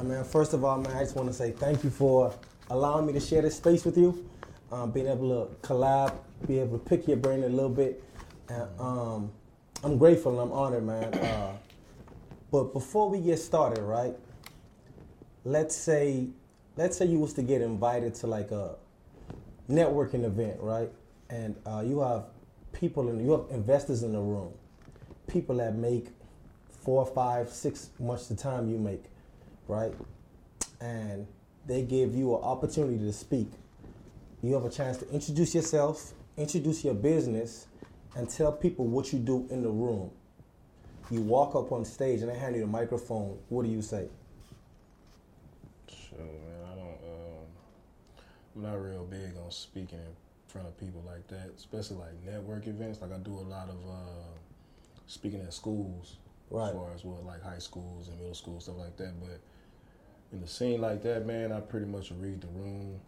Uh, man, first of all, man, I just want to say thank you for allowing me to share this space with you. Um, being able to collab, be able to pick your brain a little bit. And, um, I'm grateful and I'm honored, man. Uh, but before we get started, right? Let's say, let's say you was to get invited to like a networking event, right? And uh, you have people and you have investors in the room, people that make four, five, six much the time you make, right? And they give you an opportunity to speak. You have a chance to introduce yourself, introduce your business, and tell people what you do in the room. You walk up on stage and they hand you the microphone. What do you say? Sure, man. I don't. Um, I'm not real big on speaking in front of people like that, especially like network events. Like I do a lot of uh, speaking at schools, Right. as far as what like high schools and middle schools stuff like that. But in a scene like that, man, I pretty much read the room.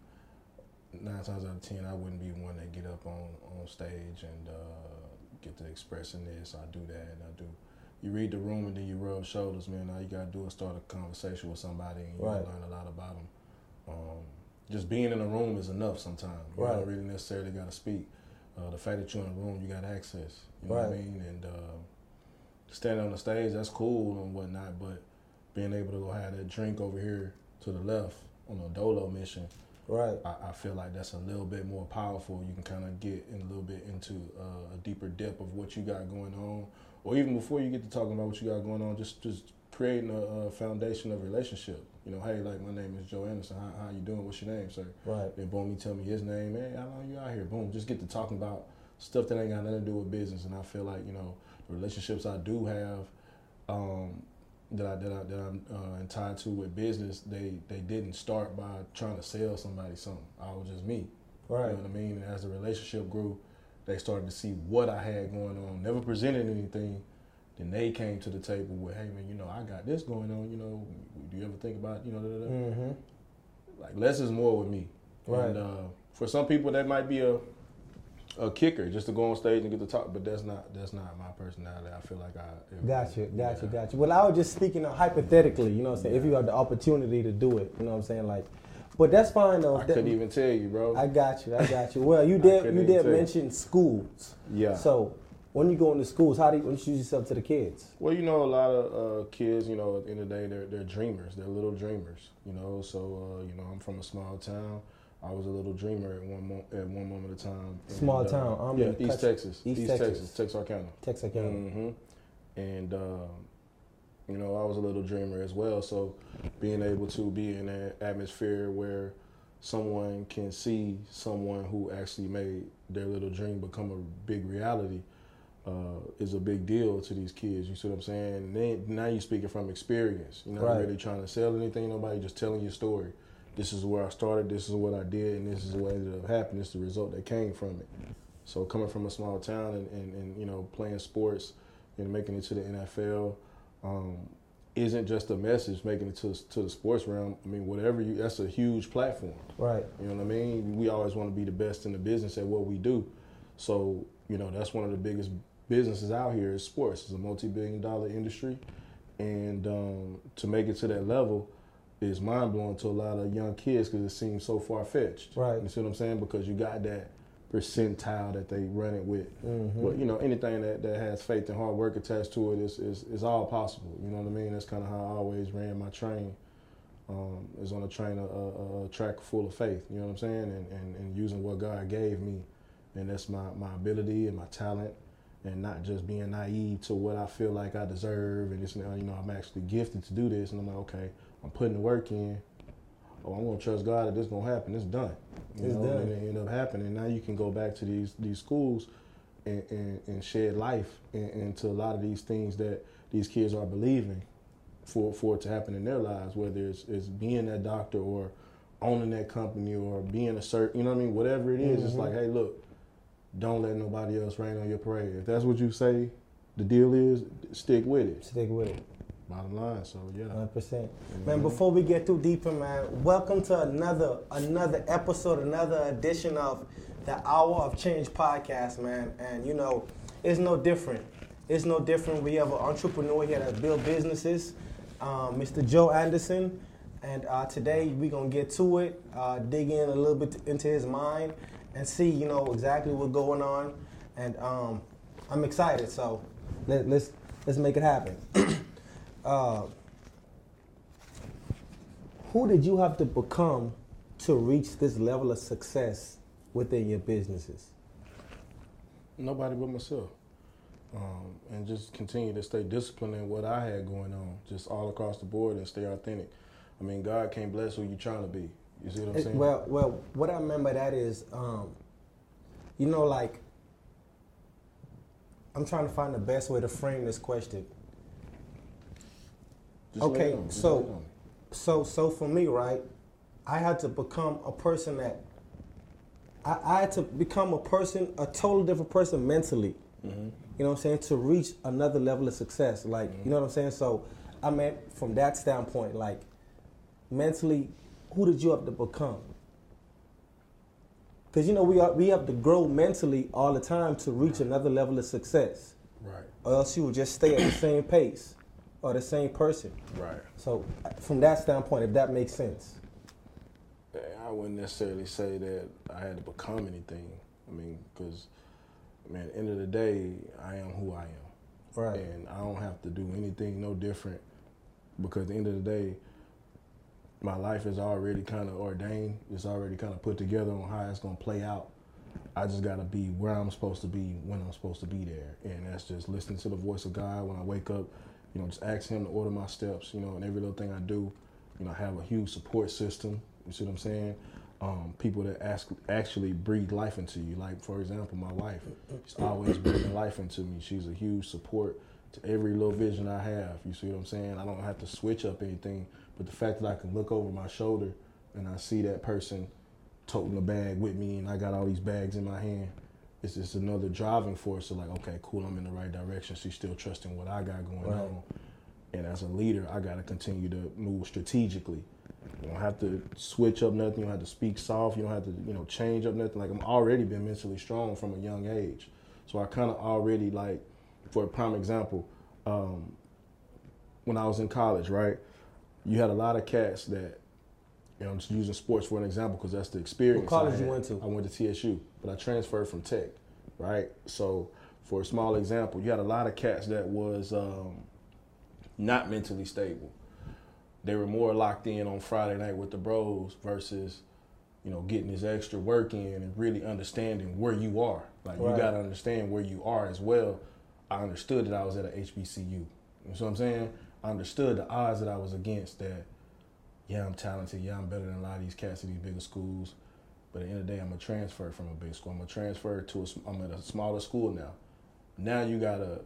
Nine times out of ten, I wouldn't be one that get up on on stage and uh, get to expressing this. I do that, and I do. You read the room and then you rub shoulders, man. All you gotta do is start a conversation with somebody, and you Right. learn a lot about them. Um, just being in a room is enough sometimes. You Right. don't really necessarily got to speak. Uh, the fact that you're in a room, you got access. You know what I mean? And uh, standing on the stage, that's cool and whatnot. But being able to go have that drink over here to the left on a dolo mission, Right. I, I feel like that's a little bit more powerful. You can kind of get in a little bit into uh, a deeper depth of what you got going on, or even before you get to talking about what you got going on, just just creating a, a foundation of relationship. You know, hey, like my name is Joe Anderson. How, how you doing? What's your name, sir? Right. Then boom, he tell me his name. Hey, how long you out here? Boom, just get to talking about stuff that ain't got nothing to do with business. And I feel like you know the relationships I do have, um, that I that I that I'm uh, tied to with business, they they didn't start by trying to sell somebody something. I was just me. Right. You know what I mean? And as the relationship grew, they started to see what I had going on. Never presented anything. Then they came to the table with, hey man, you know, I got this going on. You know, do you ever think about, you know, da, da, da? Mm-hmm. like less is more with me. Right. And uh, for some people, that might be a a kicker just to go on stage and get to talk, but that's not that's not my personality. I feel like I Gotcha, gotcha, yeah. gotcha. Well, I was just speaking of hypothetically, you know what I'm saying? If you have the opportunity to do it, you know what I'm saying? Like, but that's fine though. I That- couldn't even tell you, bro. I got you, I got you. Well, you did, you did tell you. mention schools. yeah. So when you go into schools, how do you introduce yourself to the kids? Well, you know, a lot of uh, kids, you know, at the end of the day, they're, they're dreamers. They're little dreamers, you know. So, uh, you know, I'm from a small town. I was a little dreamer at one mo- at one moment of time. And, Small uh, town, I'm yeah, in East Tex- Texas, East East, Texas. Texas, Texarkana. Texarkana. hmm And um, you know, I was a little dreamer as well. So, being able to be in an atmosphere where someone can see someone who actually made their little dream become a big reality uh, is a big deal to these kids. You see what I'm saying? And then, now you're speaking from experience. You're not Right. really trying to sell anything. Nobody just telling your story. This is where I started. This is what I did, and this is what ended up happening. This is the result that came from it. So coming from a small town and, and, and you know playing sports and making it to the NFL um, isn't just a message. Making it to to the sports realm. I mean, whatever you. That's a huge platform. Right. You know what I mean? We always want to be the best in the business at what we do. So, you know, that's one of the biggest businesses out here is sports. It's a multi-billion dollar industry. And um, to make it to that level is mind-blowing to a lot of young kids because it seems so far-fetched. Right. You see what I'm saying? Because you got that percentile that they run it with. Mm-hmm. But, you know, anything that, that has faith and hard work attached to it is, is, is all possible. You know what I mean? That's kind of how I always ran my train um, is on a train, a, a, a track full of faith. You know what I'm saying? And, and, and using what God gave me, and that's my, my ability and my talent, and not just being naive to what I feel like I deserve. And it's you know I'm actually gifted to do this, and I'm like, okay, I'm putting the work in. Oh, I'm gonna trust God that this gonna happen. It's done. You It's know, done. and it ended up happening. Now you can go back to these these schools and, and, and shed life into a lot of these things that these kids are believing for for it to happen in their lives, whether it's, it's being that doctor or owning that company or being a certain, you know what I mean? Whatever it is, it's Mhm. like, hey, look, don't let nobody else rain on your parade. If that's what you say, the deal is, stick with it. Stick with it. Bottom line. So yeah. 100%. Man, before we get too deeper, man, welcome to another another episode, another edition of the Hour of Change podcast, man. And you know, it's no different. It's no different. We have an entrepreneur here that build businesses, um, Mr. Joe Anderson. And uh, today we're gonna get to it, uh, dig in a little bit into his mind, and see you know exactly what's going on. And um, I'm excited, so let, let's let's make it happen. uh, who did you have to become to reach this level of success within your businesses? Nobody but myself. Um, and just continue to stay disciplined in what I had going on, just all across the board, and stay authentic. I mean, God can't bless who you're trying to be. You see what I'm saying? well, well, what I remember that is, um, you know, like I'm trying to find the best way to frame this question. Just okay, it on me. Just so- lay it on me. So, so for me, right, I had to become a person that I, I had to become a person, a totally different person mentally. Mm-hmm. You know what I'm saying? To reach another level of success, like you know what I'm saying. So, I meant from that standpoint, like mentally, who did you have to become? Because you know we are, we have to grow mentally all the time to reach another level of success, Right, or else you will just stay at the same pace or the same person. right. So, from that standpoint, if that makes sense. I wouldn't necessarily say that I had to become anything. I mean, because, man, at the end of the day, I am who I am. Right. And I don't have to do anything no different because at the end of the day, my life is already kind of ordained. It's already kind of put together on how it's going to play out. I just got to be where I'm supposed to be when I'm supposed to be there. And that's just listening to the voice of God when I wake up, you know, just ask Him to order my steps, you know, and every little thing I do. You know, I have a huge support system. You see what I'm saying? Um, people that ask, actually breathe life into you. Like, for example, my wife. She's always breathing life into me. She's a huge support to every little vision I have. You see what I'm saying? I don't have to switch up anything. But the fact that I can look over my shoulder and I see that person toting a bag with me and I got all these bags in my hand, it's just another driving force of like, okay, cool, I'm in the right direction. She's still trusting what I got going Right. on. And as a leader, I got to continue to move strategically. You don't have to switch up nothing. You don't have to speak soft. You don't have to, you know, change up nothing. Like I'm already been mentally strong from a young age. So I kind of already like, for a prime example, um, when I was in college, right? You had a lot of cats that, you know, I'm just using sports for an example because that's the experience. What college you went to? I went to TSU, but I transferred from Tech, right? So for a small example, you had a lot of cats that was um, not mentally stable. They were more locked in on Friday night with the bros versus, you know, getting this extra work in and really understanding where you are. Like Right. you got to understand where you are as well. I understood that I was at a HBCU. You know what I'm saying? I understood the odds that I was against. That yeah, I'm talented. Yeah, I'm better than a lot of these cats in these bigger schools. But at the end of the day, I'm gonna transfer from a big school. I'm gonna transfer to a. I'm at a smaller school now. Now you gotta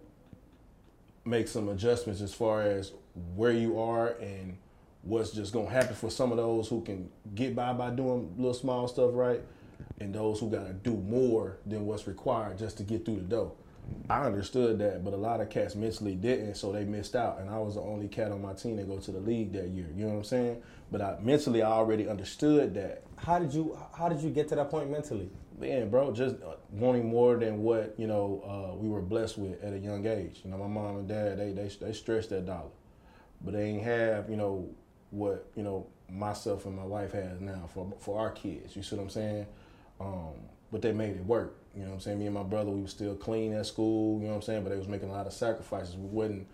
make some adjustments as far as where you are and what's just gonna happen for some of those who can get by by doing little small stuff right, and those who gotta do more than what's required just to get through the door. I understood that, but a lot of cats mentally didn't, so they missed out. And I was the only cat on my team that go to the league that year. You know what I'm saying? But I mentally, I already understood that. How did you How did you get to that point mentally? Man, bro, just uh, wanting more than what you know uh, we were blessed with at a young age. You know, my mom and dad they they they stretched that dollar, but they ain't have you know what you know myself and my wife has now for for our kids. You see what I'm saying? Um, but they made it work. You know what I'm saying? Me and my brother, we were still clean at school. You know what I'm saying? But they was making a lot of sacrifices. We wasn't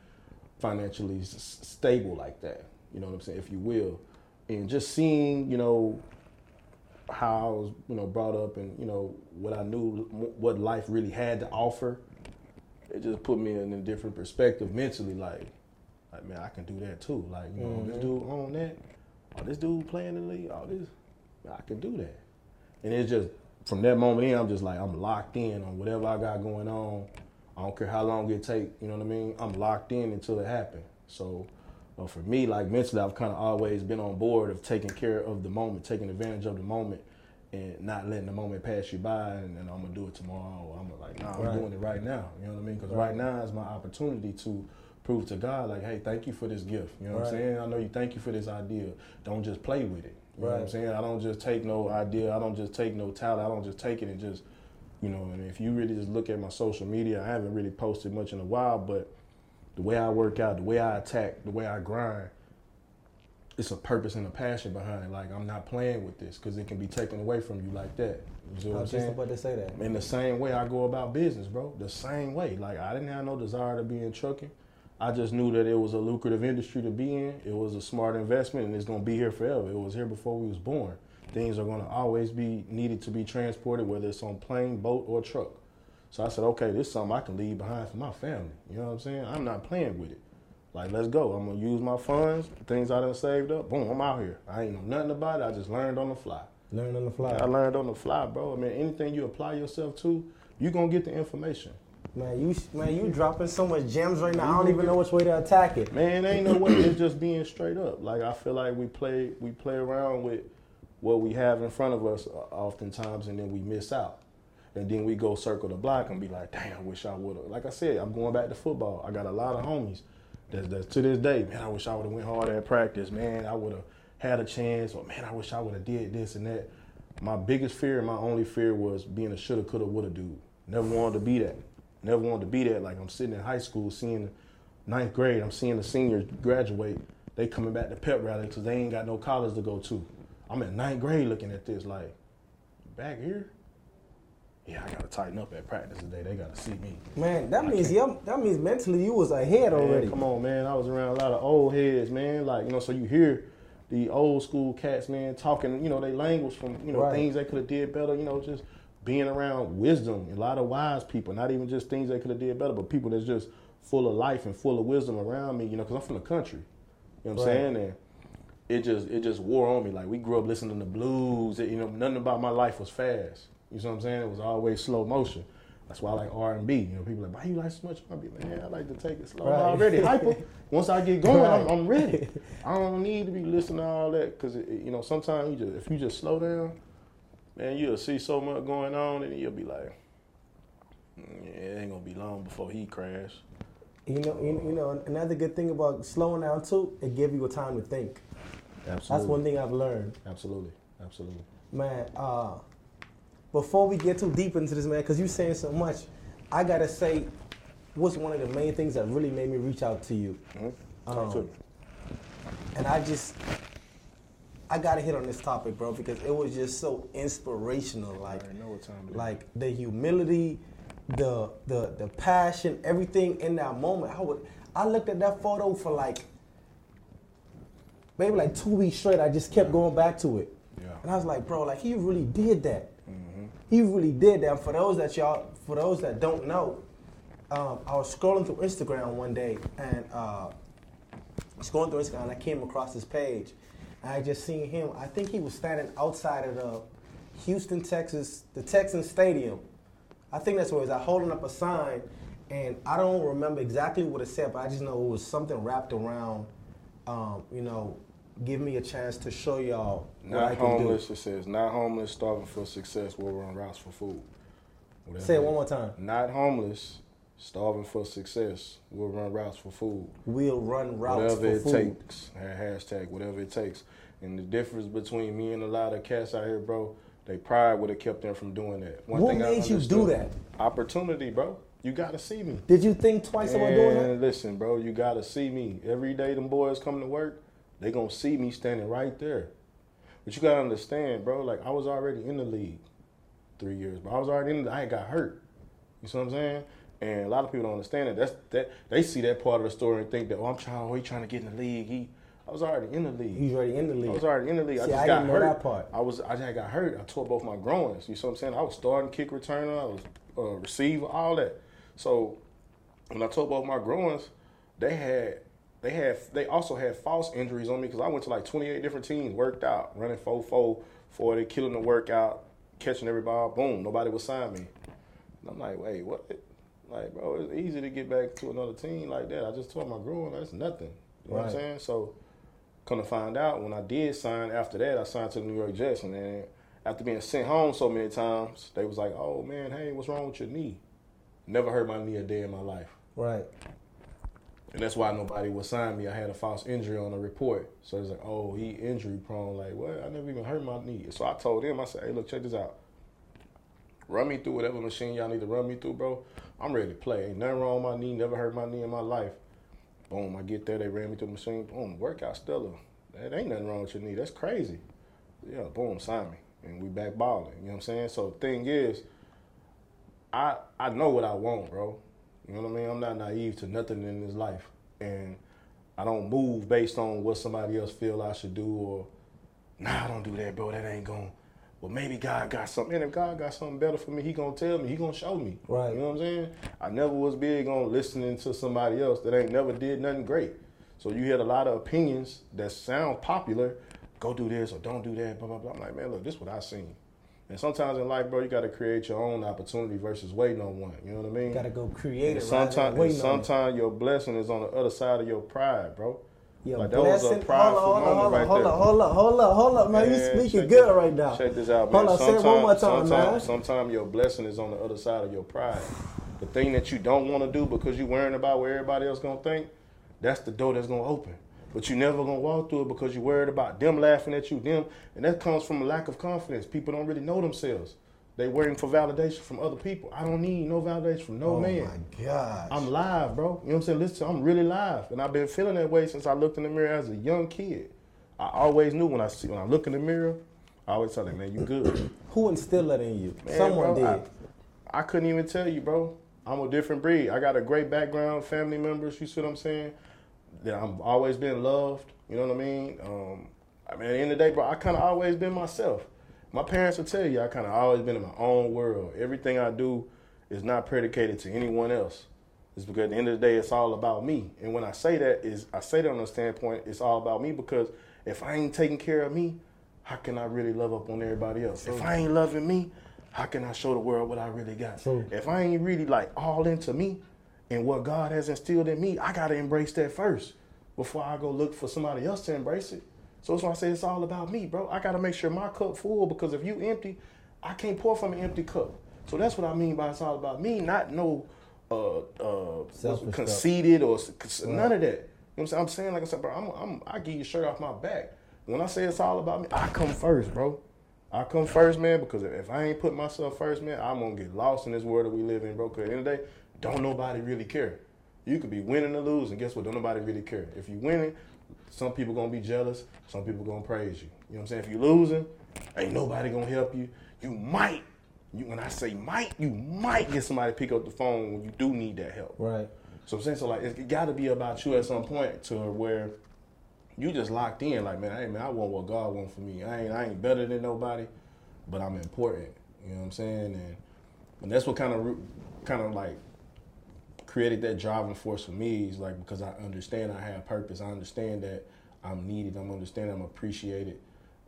financially s- stable like that. You know what I'm saying? If you will, and just seeing you know how I was, you know, brought up and, you know, what I knew, what life really had to offer, it just put me in a different perspective mentally. Like, like man, I can do that too. Like, you know, this mm-hmm. dude on that, oh, this dude playing in the league, oh, this, I can do that. And it's just, from that moment in, I'm just like, I'm locked in on whatever I got going on. I don't care how long it take, you know what I mean? I'm locked in until it happens. So, but for me, like mentally, I've kind of always been on board of taking care of the moment, taking advantage of the moment, and not letting the moment pass you by. And, and I'm gonna do it tomorrow. I'm gonna like, nah, I'm Right. doing it right now. You know what I mean? Because Right. right. now is my opportunity to prove to God, like, hey, thank you for this gift. You know what I'm saying? I know you. Thank you for this idea. Don't just play with it. You know what I'm saying? I don't just take no idea. I don't just take no talent. I don't just take it and just, you know. And if you really just look at my social media, I haven't really posted much in a while, but the way I work out, the way I attack, the way I grind, it's a purpose and a passion behind it. Like I'm not playing with this because it can be taken away from you like that. You I what I'm just saying? about to say that. In the same way I go about business, bro. The same way. Like I didn't have no desire to be in trucking. I just knew that it was a lucrative industry to be in. It was a smart investment and it's gonna be here forever. It was here before we was born. Things are gonna always be needed to be transported, whether it's on plane, boat, or truck. So I said, okay, this is something I can leave behind for my family. You know what I'm saying? I'm not playing with it. Like, let's go. I'm gonna use my funds, things I done saved up. Boom, I'm out here. I ain't know nothing about it. I just learned on the fly. Learned on the fly. I learned on the fly, bro. I mean, anything you apply yourself to, you gonna get the information. Man, you man, you dropping so much gems right now. I don't even know which way to attack it. Man, ain't no way. It's just being straight up. Like I feel like we play we play around with what we have in front of us uh, oftentimes, and then we miss out. And then we go circle the block and be like, damn, I wish I would have. Like I said, I'm going back to football. I got a lot of homies that's, that's to this day, man, I wish I would have went harder at practice. Man, I would have had a chance. Or man, I wish I would have did this and that. My biggest fear and my only fear was being a shoulda, coulda, woulda dude. Never wanted to be that. Never wanted to be that. Like I'm sitting in high school seeing ninth grade, I'm seeing the seniors graduate. They coming back to pep rally because they ain't got no college to go to. I'm in ninth grade looking at this like, back here? Yeah, I gotta tighten up at practice today. They gotta see me. Man, that I means that means mentally you was ahead Man, already. come on, man. I was around a lot of old heads, man. Like, you know, so you hear the old school cats, man, talking, you know, they language from, you know, Right. things they could have did better, you know, just being around wisdom, a lot of wise people, not even just things they could have did better, but people that's just full of life and full of wisdom around me, you know, because I'm from the country. You know what I'm saying? And it just it just wore on me. Like we grew up listening to blues. It, you know, nothing about my life was fast. You know what I'm saying? It was always slow motion. That's why I like R and B. You know, people like, why you like so much R and B? Man, I like to take it slow. Right. I'm already hyper. Once I get going, I'm, I'm ready. I don't need to be listening to all that because you know sometimes you just if you just slow down, man, you'll see so much going on and you'll be like, "Mm, yeah, it ain't gonna be long before he crash. You know, you, you know, another good thing about slowing down too, it give you a time to think. Absolutely. That's one thing I've learned. Absolutely. Absolutely. Man, uh, before we get too deep into this, man, because you're saying so much, I gotta say, what's one of the main things that really made me reach out to you, Mhm. Talk Um, to and I just, I gotta hit on this topic, bro, because it was just so inspirational. Like, already know what time it is. like the humility, the the the passion, everything in that moment. I would, I looked at that photo for like, maybe like two weeks straight. I just kept going back to it. Yeah. And I was like, bro, like he really did that. He really did that. For those that y'all, for those that don't know, um, I was scrolling through Instagram one day and uh, scrolling through Instagram, and I came across this page, I just seen him. I think he was standing outside of the Houston, Texas, the Texan Stadium. I think that's where he was. at, holding up a sign, and I don't remember exactly what it said, but I just know it was something wrapped around. Um, you know, give me a chance to show y'all I Not homeless, it says, not homeless, starving for success, will run routes for food. Whatever Say it one more time. Not homeless, starving for success, We'll run routes for food. We'll run routes whatever for it takes. Hashtag whatever it takes. And the difference between me and a lot of cats out here, bro, they pride would have kept them from doing that. One What thing I made you do that? Opportunity, bro. You gotta see me. Did you think twice about doing that? Listen, bro, you gotta see me. Every day them boys come to work, they gonna see me standing right there. But you gotta understand, bro, like I was already in the league three years, but I was already in the, I got hurt. You see what I'm saying? And a lot of people don't understand that. That's that they see that part of the story and think that, oh, I'm trying, oh, he trying to get in the league. He I was already in the league. He's already in the league. I was already in the league. I just I got hurt. that part. I was I just got hurt. I tore both my groins. You see what I'm saying? I was starting kick returner. I was uh, receiver, all that. So when I tore both my groins, they had they had they also had false injuries on me because I went to like 28 different teams, worked out, running 4 4 40, killing the workout, catching every ball. Boom, nobody would sign me. And I'm like, wait, what? Like, bro, it's easy to get back to another team like that. I just tore my groin. That's nothing. You know what I'm saying? So come to find out, when I did sign after that, I signed to the New York Jets, and then after being sent home so many times, they was like, "Oh man, hey, what's wrong with your knee?" Never hurt my knee a day in my life, Right. And that's why nobody would sign me. I had a false injury on the report, so it's like, "Oh, he injury prone." Like, what? I never even hurt my knee. So I told him, I said, "Hey, look, check this out. Run me through whatever machine y'all need to run me through, bro. I'm ready to play. Ain't nothing wrong with my knee. Never hurt my knee in my life." Boom, I get there. They ran me through the machine. Boom, workout stellar. That ain't nothing wrong with your knee. That's crazy. Yeah, boom, sign me. And we back balling. You know what I'm saying? So the thing is, I I know what I want, bro. You know what I mean? I'm not naive to nothing in this life. And I don't move based on what somebody else feel I should do or nah, I don't do that, bro. That ain't going well, maybe God got something. And if God got something better for me, He gonna tell me. He gonna show me. Right. You know what I'm saying? I never was big on listening to somebody else that ain't never did nothing great. So you had a lot of opinions that sound popular. Go do this or don't do that. Blah blah blah. I'm like, man, look, this is what I seen. And sometimes in life, bro, you got to create your own opportunity versus waiting on one. You know what I mean? You gotta go create it. Sometimes, sometimes your blessing is on the other side of your pride, bro. Your Like, that was a blessing. prideful hold on, hold on, right hold on, hold up, hold up, hold up, man. You speaking good this- right now. Check this out, man. Hold on, say it one more time, man. sometimes, sometimes your blessing is on the other side of your pride. The thing that you don't want to do because you're worrying about what everybody else is gonna think, that's the door that's gonna open. But you never gonna walk through it because you're worried about them laughing at you, them, and that comes from a lack of confidence. People don't really know themselves. They waiting for validation from other people. I don't need no validation from no oh man. Oh my gosh. I'm live, bro. You know what I'm saying? Listen, I'm really live, and I've been feeling that way since I looked in the mirror as a young kid. I always knew when I see when I look in the mirror, I always tell them, "Man, you good." Who instilled that in you? Man, Someone bro, did. I, I couldn't even tell you, bro. I'm a different breed. I got a great background, family members. You see what I'm saying? That I'm always been loved. You know what I mean? Um, I mean, at the end of the day, bro, I kind of always been myself. My parents will tell you I kind of always been in my own world. Everything I do is not predicated to anyone else. It's because at the end of the day, it's all about me. And when I say that, is I say that on the standpoint, it's all about me because if I ain't taking care of me, how can I really love up on everybody else? If I ain't loving me, how can I show the world what I really got? If I ain't really like all into me and what God has instilled in me, I gotta embrace that first before I go look for somebody else to embrace it. So that's why I say it's all about me, bro. I gotta make sure my cup full because if you empty, I can't pour from an empty cup. So that's what I mean by it's all about me, not no uh uh what's it, Selfish stuff. conceited or s- none of that. You know what I'm saying? I'm saying like I said, bro, I'm, I'm I give you shirt off my back. When I say it's all about me, I come first, bro. I come first, man, because if I ain't put myself first, man, I'm gonna get lost in this world that we live in, bro. Cause at the end of the day, don't nobody really care. You could be winning or losing. Guess what? Don't nobody really care. If you winning, some people gonna be jealous. Some people gonna praise you. You know what I'm saying? If you losing, ain't nobody gonna help you. You might. You, when I say might, you might get somebody to pick up the phone when you do need that help. Right. So I'm saying, so like, it got to be about you at some point to where you just locked in. Like, man, hey man, I want what God want for me. I ain't, I ain't better than nobody, but I'm important. You know what I'm saying? And and that's what kind of, kind of like created that driving force for me. Is like because I understand I have purpose. I understand that I'm needed. I'm understanding I'm appreciated.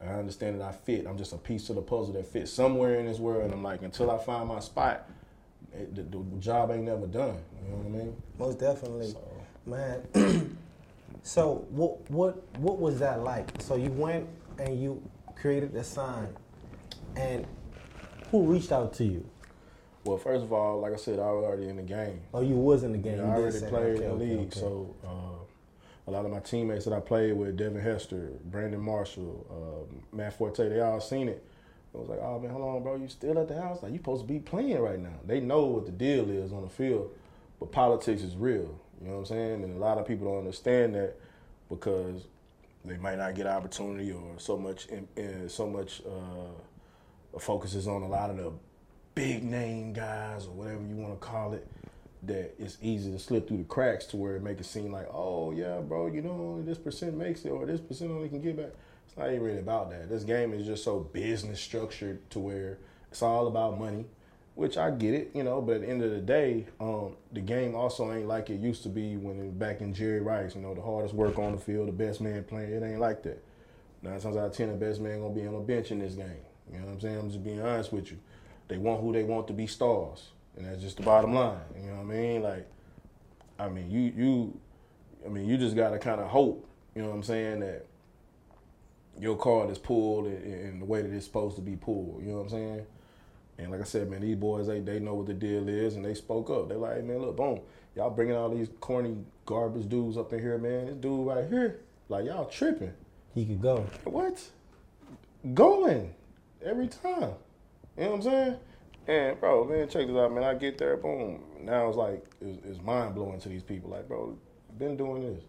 I understand that I fit. I'm just a piece of the puzzle that fits somewhere in this world. And I'm like, until I find my spot, it, the, the job ain't never done. You know what I mean? Most definitely. So- Man. so what what what was that like? So you went and you created the sign, and who reached out to you? Well, first of all, like I said, I was already in the game. Oh, you was in the game. Yeah, I already played Okay, in the league, okay. so uh, a lot of my teammates that I played with, Devin Hester, Brandon Marshall, uh, Matt Forte, they all seen it. I was like, oh man, hold on, bro, you still at the house? Like you supposed to be playing right now. They know what the deal is on the field, but politics is real. You know what I'm saying? And a lot of people don't understand that because they might not get opportunity or so much, in, in, so much uh, focus is on a lot of the big name guys or whatever you want to call it that it's easy to slip through the cracks to where it make it seem like, oh yeah, bro, you know, only this percent makes it or this percent only can get back. It's not even really about that. This game is just so business structured to where it's all about money, which I get it, you know. But at the end of the day, um, the game also ain't like it used to be when it, was back in Jerry Rice. You know, the hardest work on the field, the best man playing. It ain't like that. Nine times out of ten, the best man gonna be on the bench in this game. You know what I'm saying? I'm just being honest with you. They want who they want to be stars, and that's just the bottom line. You know what I mean? Like, I mean, you you, I mean, you just gotta kind of hope. You know what I'm saying that your card is pulled in, in the way that it's supposed to be pulled. You know what I'm saying? And like I said, man, these boys they they know what the deal is, and they spoke up. They're like, hey, man, look, boom, y'all bringing all these corny garbage dudes up in here, man. This dude right here, like y'all tripping. He could go. What? Going every time. You know what I'm saying? And bro, man, check this out, man. I get there, boom. Now it's like it's, it's mind blowing to these people. Like, bro, been doing this.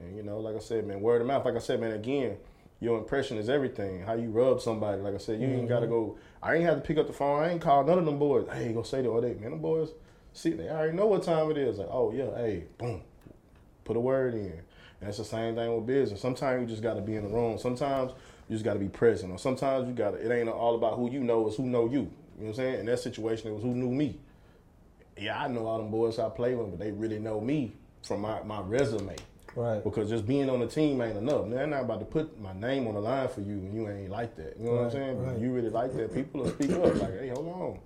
And you know, like I said, man, word of mouth. Like I said, man, again, your impression is everything. How you rub somebody. Like I said, you ain't gotta go. I ain't have to pick up the phone. I ain't call none of them boys. Hey, go say to all day, man. Them boys, see, they already know what time it is. Like, oh yeah, hey, boom, put a word in. And it's the same thing with business. Sometimes you just got to be in the room. Sometimes you just got to be present. Or sometimes you got to, it ain't all about who you know, it's who know you. You know what I'm saying? In that situation, it was who knew me. Yeah, I know all them boys I play with, but they really know me from my, my resume. Right. Because just being on the team ain't enough. They're not about to put my name on the line for you and you ain't like that. You know what I'm saying? Right. you really like that, people will speak up like, hey, hold on.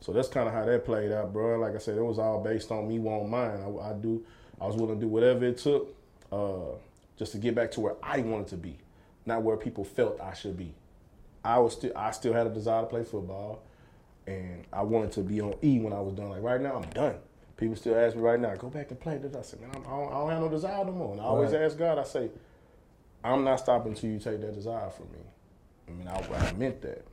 So that's kind of how that played out, bro. Like I said, it was all based on me wanting mine. I, I do, I was willing to do whatever it took, uh, just to get back to where I wanted to be, not where people felt I should be. I was still, I still had a desire to play football, and I wanted to be on E when I was done. Like right now, I'm done. People still ask me right now, go back and play. I said, man, I'm, I, don't, I don't have no desire no more. And I always Right. ask God, I say, I'm not stopping until you take that desire from me. I mean, I, I meant that.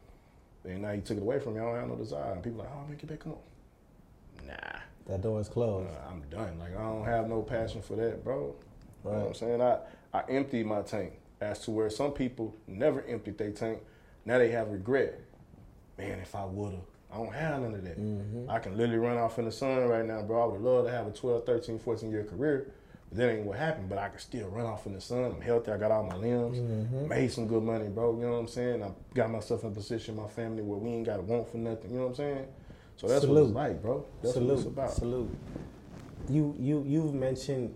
And now you took it away from me. I don't have no desire. And people like, oh, man, get back, come on. Nah, That door is closed. uh, I'm done. Like I don't have no passion for that, bro. You know what I'm saying? I I emptied my tank. As to where some people never emptied their tank. Now they have regret. Man, if I would've. I don't have none of that. Mm-hmm. I can literally run off in the sun right now, bro. I would love to have a 12, 13, 14 year career. But that ain't what happened. But I can still run off in the sun. I'm healthy. I got all my limbs. Mhm. Made some good money, bro. You know what I'm saying? I got myself in a position, my family, where we ain't got to want for nothing. You know what I'm saying? So that's what Salute. it's like, bro. That's salute, what it's about. salute. You you you've mentioned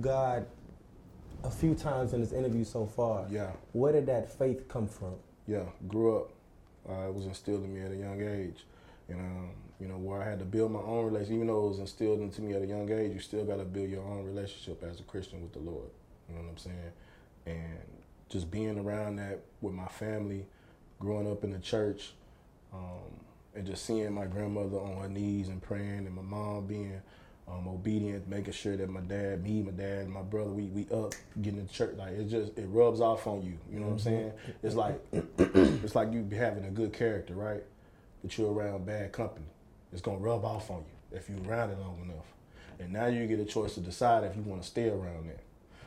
God a few times in this interview so far. Yeah. Where did that faith come from? yeah, grew up. Uh, it was instilled in me at a young age, and um, you know where I had to build my own relationship. Even though it was instilled into me at a young age, you still got to build your own relationship as a Christian with the Lord. You know what I'm saying? And just being around that with my family, growing up in the church, um, and just seeing my grandmother on her knees and praying, and my mom being um, obedient, making sure that my dad, me, my dad, my brother, we we up getting to church. Like it just it rubs off on you. You know what I'm saying? It's like it's like you be having a good character, right? But you're around bad company. It's gonna rub off on you if you're around it long enough. And now you get a choice to decide if you want to stay around there.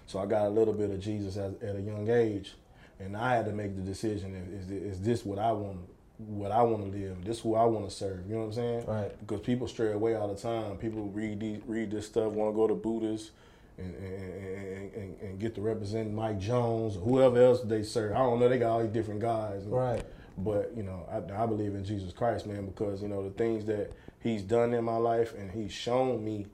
So I got a little bit of Jesus at, at a young age, and I had to make the decision: is, is this what I want? What I want to live? This who I want to serve? You know what I'm saying? Right. Because people stray away all the time. People read these, read this stuff, want to go to Buddhists. And, and, and, and get to represent Mike Jones or whoever else they serve. I don't know. They got all these different guys. Right. But you know, I, I believe in Jesus Christ, man, because you know the things that He's done in my life, and He's shown me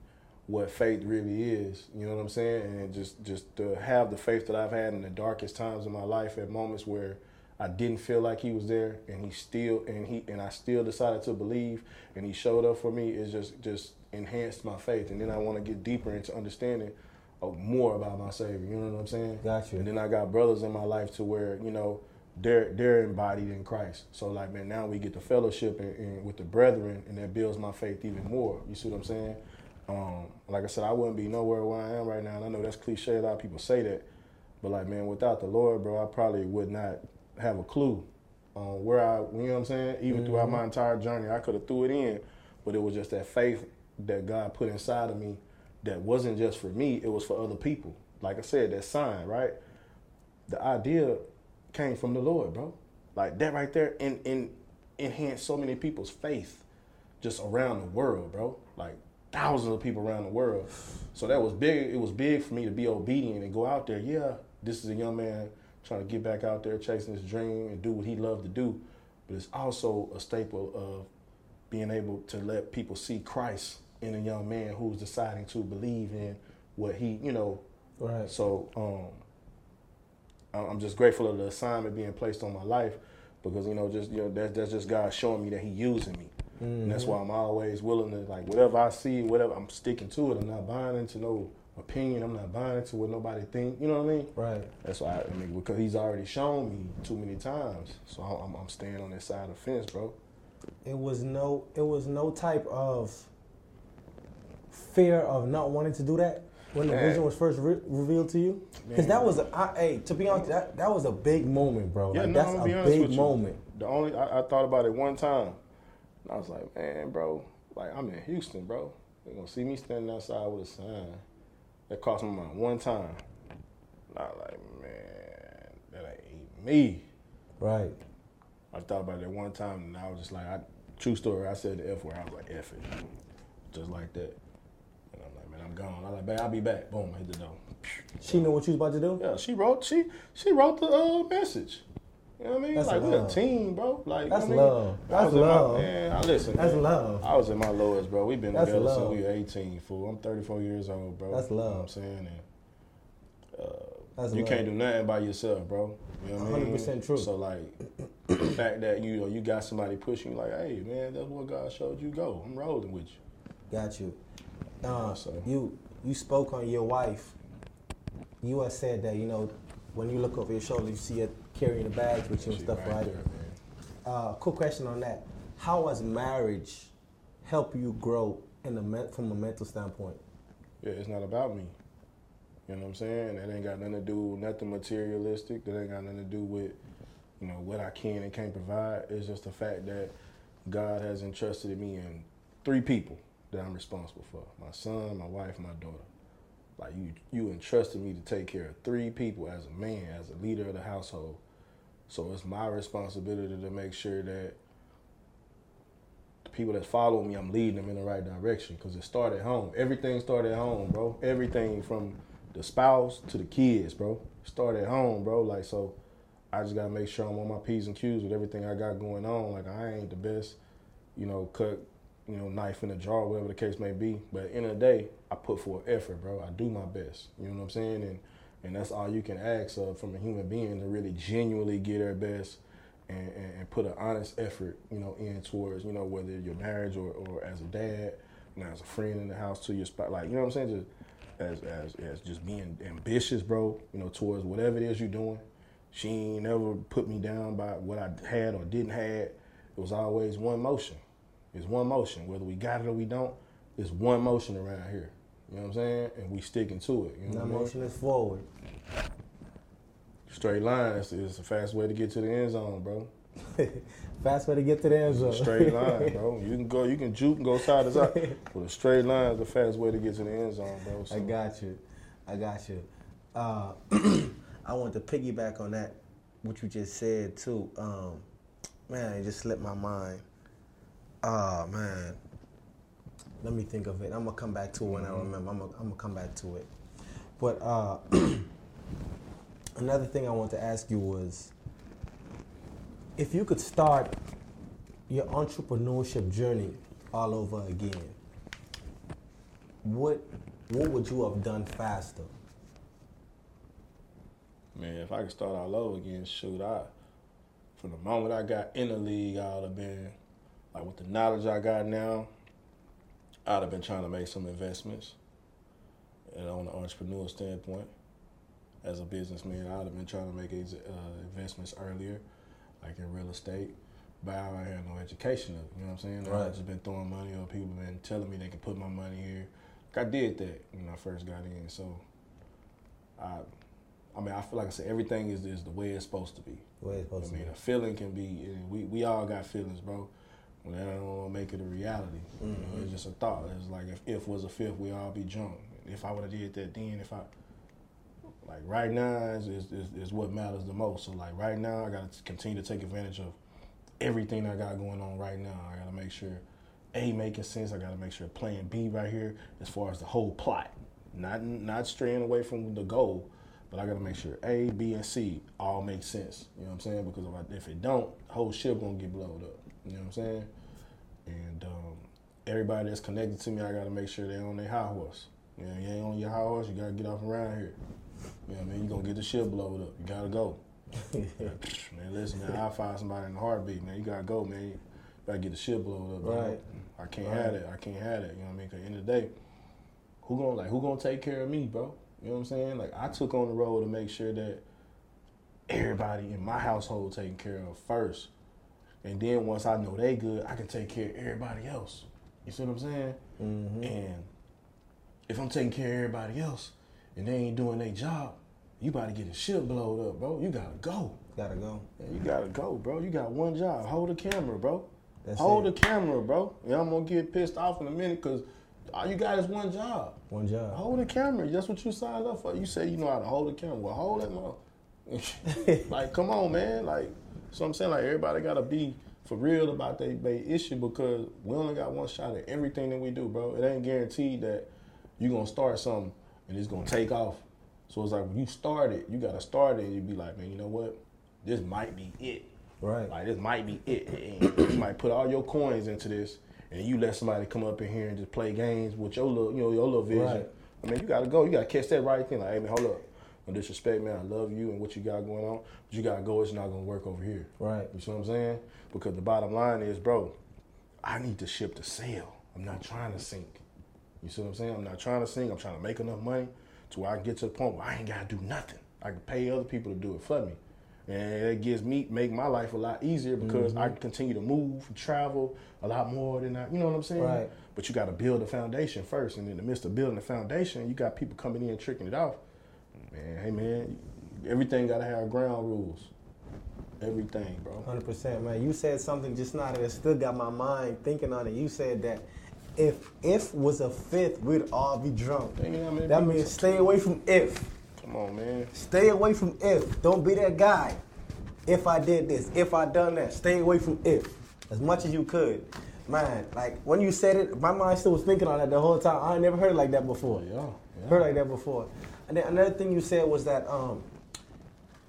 what faith really is. You know what I'm saying? And just just to have the faith that I've had in the darkest times of my life, at moments where I didn't feel like He was there, and He still and He and I still decided to believe, and He showed up for me. Is just just enhanced my faith, and then I want to get deeper into understanding. Of more about my Savior, you know what I'm saying? Got you. And then I got brothers in my life to where you know they're they're embodied in Christ. So like man, now we get the fellowship and, and with the brethren, and that builds my faith even more. You see what I'm saying? Um, like I said, I wouldn't be nowhere where I am right now. And I know that's cliche. A lot of people say that, but like man, without the Lord, bro, I probably would not have a clue on where I. You know what I'm saying? Even throughout mm-hmm. my entire journey, I could have threw it in, but it was just that faith that God put inside of me that wasn't just for me. It was for other people. Like I said, that sign, right? the idea came from the Lord, bro. Like that right there in in enhanced so many people's faith just around the world, bro. Like thousands of people around the world. So that was big. It was big for me to be obedient and go out there. Yeah, this is a young man trying to get back out there chasing his dream and do what he loved to do. But it's also a staple of being able to let people see Christ in a young man who's deciding to believe in what he, you know, Right. so um, I'm just grateful of the assignment being placed on my life because you know just you know that's that's just God showing me that He using me, and that's why I'm always willing to like whatever I see, whatever I'm sticking to it. I'm not buying into no opinion. I'm not buying into what nobody think. You know what I mean? Right. That's why I, I mean because He's already shown me too many times, so I'm, I'm staying on that side of the fence, bro. It was no. It was no type of fear of not wanting to do that when the Man. vision was first re- revealed to you. Because that was a. I, hey, to be honest, that that was a big moment, bro. Yeah, like, no, that's a big moment. The only I, I thought about it one time, and I was like, man, bro, like I'm in Houston, bro. They gonna see me standing outside with a sign. That cost my mind one time. Was like, man, that ain't me. Right. I thought about that one time, and I was just like, I, true story. I said the F word. I was like, F it, just like that. And I'm like, man, I'm gone. I was like, babe, I'll be back. Boom, hit the door. She knew what you was about to do. Yeah, she wrote. She she wrote the uh, message. You know what I mean? That's like we're a team, bro. Like That's you know what I mean? love. I That's my- love. man, I listen. That's man. love. I was in my lowest, bro. We've been That's together love. since we were 18, fool. I'm 34 years old, bro. That's You know love. what I'm saying? And, uh, That's you love. can't do nothing by yourself, bro. You know what I mean? 100% true. So like the fact that you know you got somebody pushing you, like, hey man, that's what God showed you. Go, I'm rolling with you. Got you. Uh, So- you you spoke on your wife. You had said that you know when you look over your shoulder, you see her carrying the bags with you and stuff, right? there, man. Uh, quick question on that: How has marriage helped you grow in the from a mental standpoint? Yeah, it's not about me. You know what I'm saying? It ain't got nothing to do with nothing materialistic. That ain't got nothing to do with, you know, what I can and can't provide. It's just the fact that God has entrusted me in three people that I'm responsible for. My son, my wife, my daughter. Like you you entrusted me to take care of three people as a man, as a leader of the household. So it's my responsibility to make sure that the people that follow me, I'm leading them in the right direction because it started at home. Everything started at home, bro. Everything from the spouse to the kids, bro. Started at home, bro. Like so, I just gotta make sure I'm on my p's and q's with everything I got going on. Like I ain't the best, you know, cut, you know, knife in a jar, whatever the case may be. But at the end of the day, I put forth effort, bro. I do my best. You know what I'm saying? And and that's all you can ask of from a human being to really genuinely get their best and, and, and put an honest effort, you know, in towards, you know, whether your marriage or, or as a dad, you know, as a friend in the house to your spot, like, you know what I'm saying? Just as, as, as just being ambitious, bro, you know, towards whatever it is you're doing. She ain't never put me down by what I had or didn't have. It was always one motion. It's one motion. Whether we got it or we don't, it's one motion around here. You know what I'm saying? And we sticking to it. You know what I mean? motion is forward. Straight line is, is the fast way to get to the end zone, bro. Fast way to get to the end zone. Straight line, bro. You can go, you can juke and go side to side. But a straight line is the fast way to get to the end zone, bro. So, I got you. I got you. Uh, I want to piggyback on that, what you just said too. Um, man, it just slipped my mind. Oh man, let me think of it. I'm gonna come back to it when I remember. I'm gonna, I'm gonna come back to it. But uh, another thing I want to ask you was, if you could start your entrepreneurship journey all over again, what what would you have done faster? man, if I could start all over again, shoot, I from the moment I got in the league, I would have been like with the knowledge I got now, I'd have been trying to make some investments. And on the entrepreneur standpoint, as a businessman, I'd have been trying to make ex- uh, investments earlier, like in real estate. But I had no education of it, you know what I'm saying? Right. I've just been throwing money or people been telling me they can put my money here. Like I did that when I first got in, so I I mean, I feel like I said everything is, is the way it's supposed to be. The way it's supposed I supposed mean, to a feeling can be. We we all got feelings, bro. When they don't want to make it a reality, you know, it's just a thought. It's like if if was a fifth, we all be drunk. If I would have did that then, if I like right now is, is is is what matters the most. So like right now, I got to continue to take advantage of everything I got going on right now. I got to make sure A making sense. I got to make sure Plan B right here as far as the whole plot, not not straying away from the goal, but I got to make sure A, B, and C all make sense. You know what I'm saying? Because if, I, if it don't, the whole ship gonna get blown up. You know what I'm saying? And um, everybody that's connected to me, I got to make sure they're on their high horse. You know, you ain't on your high horse, you gotta get off around here. You know what I mean? You gonna get the ship blowed up. You gotta go. man, listen, man, I'll find somebody in the heartbeat, man. You gotta go, man. You gotta get the shit blowed up. Right. I can't Right. have it. I can't have it. You know what I mean? Cause at the end of the day, who gonna like who gonna take care of me, bro? You know what I'm saying? Like I took on the road to make sure that everybody in my household taken care of first. And then once I know they good, I can take care of everybody else. You see what I'm saying? hmm And if I'm taking care of everybody else and they ain't doing their job, you about to get a shit blowed up, bro. You gotta go. Gotta go. Man, you gotta go, bro. You got one job. Hold the camera, bro. That's Hold it. the camera, bro. Yeah, I'm gonna get pissed off in a minute because all you got is one job. One job. Hold the camera. That's what you signed up for. You say you know how to hold the camera. Well, hold that mouth. like, come on, man. Like, so I'm saying, like, everybody gotta be for real about their issue because we only got one shot at everything that we do, bro. It ain't guaranteed that you gonna start something and it's gonna take off. So it's like when you start it, you gotta start it and you be like, man, you know what? This might be it. Right. Like this might be it. And you might put all your coins into this and you let somebody come up in here and just play games with your little, you know, your little vision. Right. I mean, you gotta go. You gotta catch that right thing. Like, hey man, hold up. Disrespect, man. I love you and what you got going on, but you gotta go. It's not gonna work over here. Right. You see what I'm saying? Because the bottom line is, bro, I need to ship to sail. I'm not trying to sink. You see what I'm saying? I'm not trying to sink. I'm trying to make enough money to where I can get to the point where I ain't gotta do nothing. I can pay other people to do it for me. And it gives me make my life a lot easier because I mm-hmm. can continue to move, travel a lot more than I you know what I'm saying? Right. But you gotta build a foundation first. And in the midst of building the foundation, you got people coming in tricking it off. Man, hey man, everything gotta have ground rules. Everything, bro. Hundred percent, man. You said something just now that still got my mind thinking on it. You said that if if was a fifth, we'd all be drunk. Think you know how many That means stay away from if. Come on, man. Stay away from if. Don't be that guy. If I did this, if I done that, stay away from if as much as you could. Man, like when you said it, my mind still was thinking on that the whole time. I ain't never heard it like that before. Yeah, yeah. Heard like that before. And then another thing you said was that um,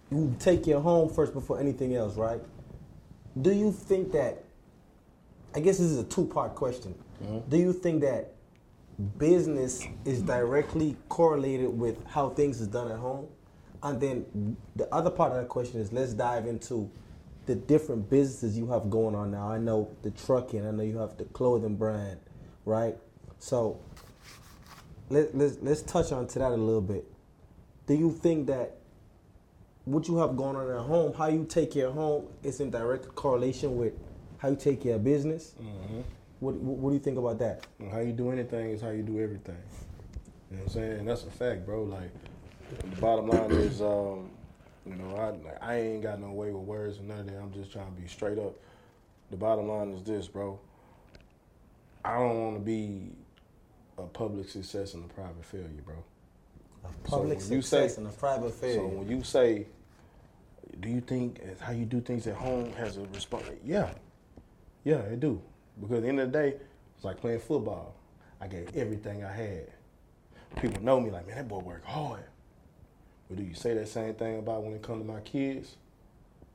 you take your home first before anything else, right? Do you think that? I guess this is a two-part question. Do you think that business is directly correlated with how things is done at home? And then the other part of that question is let's dive into the different businesses you have going on now. I know the trucking, I know you have the clothing brand, right? So let, let's let's touch on to that a little bit. Do you think that what you have going on at home, how you take care of home, is in direct correlation with how you take care of business? Mm-hmm. What, what what do you think about that? How you do anything is how you do everything. You know what I'm saying? That's a fact, bro. Like the bottom line is, um, you know, I like, I ain't got no way with words none of that. I'm just trying to be straight up. The bottom line is this, bro. I don't want to be a public success and a private failure, bro. A So public you success say- and a private failure. So when you say, do you think how you do things at home has a response? Yeah, yeah, it do. Because at the end of the day, it's like playing football. I gave everything I had. People know me like, man, that boy work hard. But do you say that same thing about when it comes to my kids?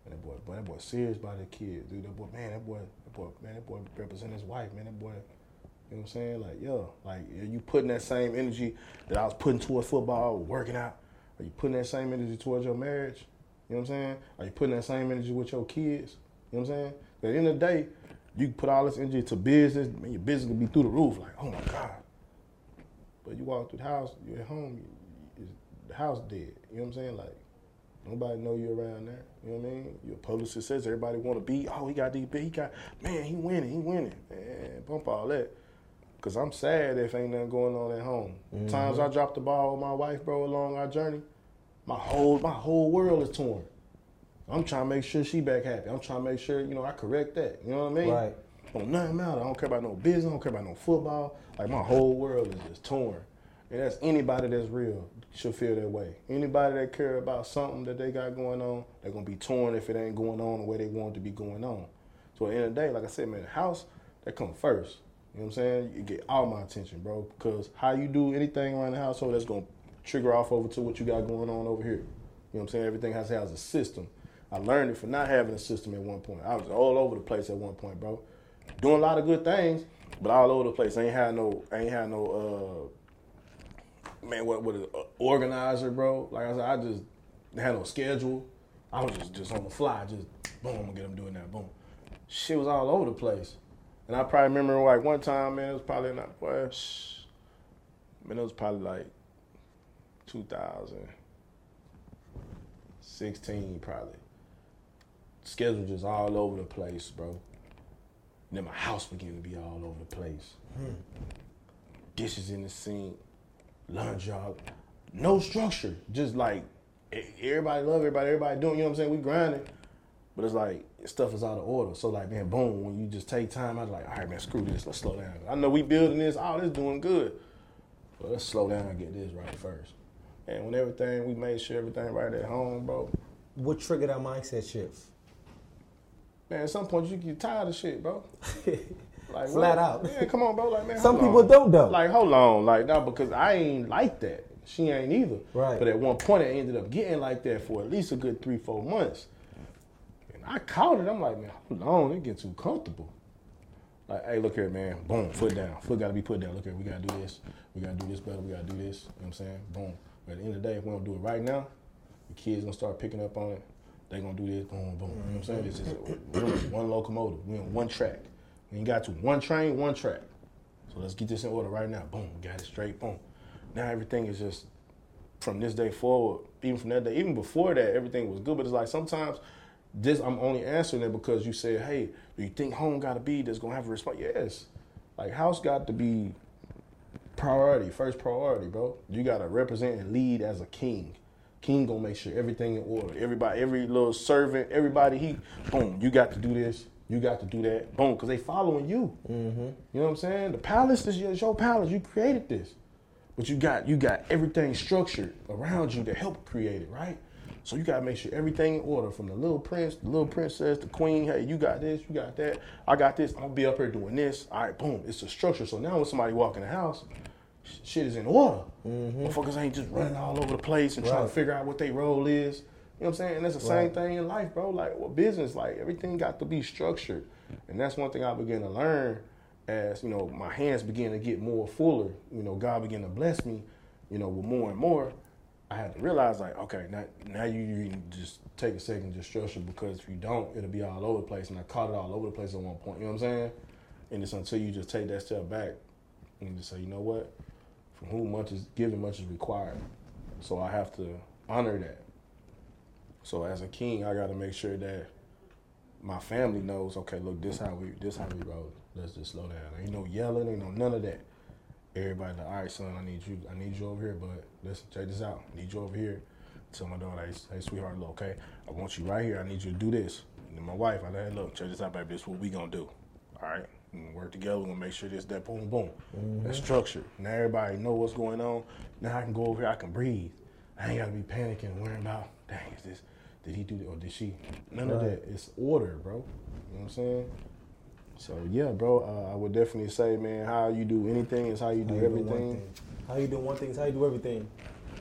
And that boy, boy, that boy serious about the kids, dude. That boy, man, that boy, that boy, man, that boy represent his wife, man. That boy, you know what I'm saying? Like, yo, like you putting that same energy that I was putting towards football, working out? Are you putting that same energy towards your marriage? You know what I'm saying? Are you putting that same energy with your kids? You know what I'm saying? At the end of the day, you put all this energy to business, and your business can be through the roof, like, oh my God. But you walk through the house, you're at home, you, you, the house dead. You know what I'm saying? Like, nobody know you around there. You know what I mean? You're a public success. Everybody want to be, oh, he got big, he got, man, he winning, he winning. Man, bump all that. Cause I'm sad if ain't nothing going on at home. Mm-hmm. Times I dropped the ball with my wife, bro, along our journey, my whole my whole world is torn. I'm trying to make sure she back happy. I'm trying to make sure, you know, I correct that. You know what I mean? Right. On nothing matter. I don't care about no business. I don't care about no football. Like my whole world is just torn. And that's anybody that's real should feel that way. Anybody that care about something that they got going on, they're gonna be torn if it ain't going on the way they want it to be going on. So at the end of the day, like I said, man, the house that come first. You know what I'm saying? You get all my attention, bro, because how you do anything around the household, that's gonna trigger off over to what you got going on over here. You know what I'm saying? Everything has to have a system. I learned it from not having a system at one point. I was all over the place at one point, bro. Doing a lot of good things, but all over the place. Ain't had no, ain't had no, uh, man, what, what, is uh, organizer, bro. Like I said, I just had no schedule. I was just, just on the fly, just boom, I'm gonna get them doing that, boom. Shit was all over the place. And I probably remember like one time, man, it was probably not, boy, shh. Man, it was probably like 2016, probably. Schedule just all over the place, bro. then my house began to be all over the place. Hmm. Dishes in the sink, lunch out, no structure. Just like everybody love everybody, everybody doing, you know what I'm saying? We grinding. But it's like stuff is out of order. So like, man, boom, when you just take time, I was like, all right, man, screw this. Let's slow down. I know we building this. Oh, this doing good. But let's slow down and get this right first. And when everything, we made sure everything right at home, bro. What triggered that mindset shift? Man, at some point you get tired of shit, bro. Like Flat what? out. Yeah, come on, bro. Like man, Some people on. don't though. Like, hold on, like no, because I ain't like that. She ain't either. Right. But at one point, I ended up getting like that for at least a good three, four months. I caught it. I'm like, man, hold on, it get too comfortable. Like, hey, look here, man. Boom, foot down. Foot got to be put down. Look here, we got to do this. We got to do this better. We got to do this. You know what I'm saying? Boom. But at the end of the day, if we don't do it right now, the kids gonna start picking up on it. They gonna do this. Boom, boom. You know what I'm saying? It's just we're one locomotive. We on one track. We ain't got to one train, one track. So let's get this in order right now. Boom, got it straight. Boom. Now everything is just from this day forward. Even from that day, even before that, everything was good. But it's like sometimes this I'm only answering it because you said, "Hey, do you think home got to be that's gonna have a response?" Yes. Like house got to be priority, first priority, bro. You gotta represent and lead as a king. King gonna make sure everything in order. Everybody, every little servant, everybody, he, boom, you got to do this, you got to do that, boom, because they following you. Mm-hmm. You know what I'm saying? The palace is your, your palace. You created this, but you got you got everything structured around you to help create it, right? So you gotta make sure everything in order from the little prince, the little princess, the queen. Hey, you got this, you got that. I got this. I'm gonna be up here doing this. All right, boom. It's a structure. So now when somebody walk in the house, sh- shit is in order. Mm-hmm. Motherfuckers ain't just running all over the place and trying to figure out what their role is. You know what I'm saying? And that's the same thing in life, bro. Like well, business, like everything got to be structured. And that's one thing I began to learn as, you know, my hands began to get more fuller. You know, God began to bless me, you know, with more and more. I had to realize like, okay, now now you, you just take a second to structure because if you don't, it'll be all over the place. And I caught it all over the place at one point. You know what I'm saying? And it's until you just take that step back and just say, you know what? From whom much is given, much is required. So I have to honor that. So as a king, I got to make sure that my family knows. Okay, look, this how we this how we roll. Let's just slow down. Ain't no yelling. Ain't no none of that. Everybody, like, all right, son, I need you. I need you over here. But listen, check this out. I need you over here. Tell my daughter, hey, hey, sweetheart, look, okay, I want you right here. I need you to do this. And then my wife, I let her look, check this out, baby. This is what we gonna do. All right, gonna work together. We gonna make sure this, that, boom, boom. Mm-hmm. That's structured. Now everybody know what's going on. Now I can go over here. I can breathe. I ain't gotta be panicking and worrying about, dang, is this? Did he do that or did she? None of Right. that. It's order, bro. You know what I'm saying? So yeah, bro. Uh, I would definitely say, man, how you do anything is how you do How you everything. thing. How you do one thing is how you do everything.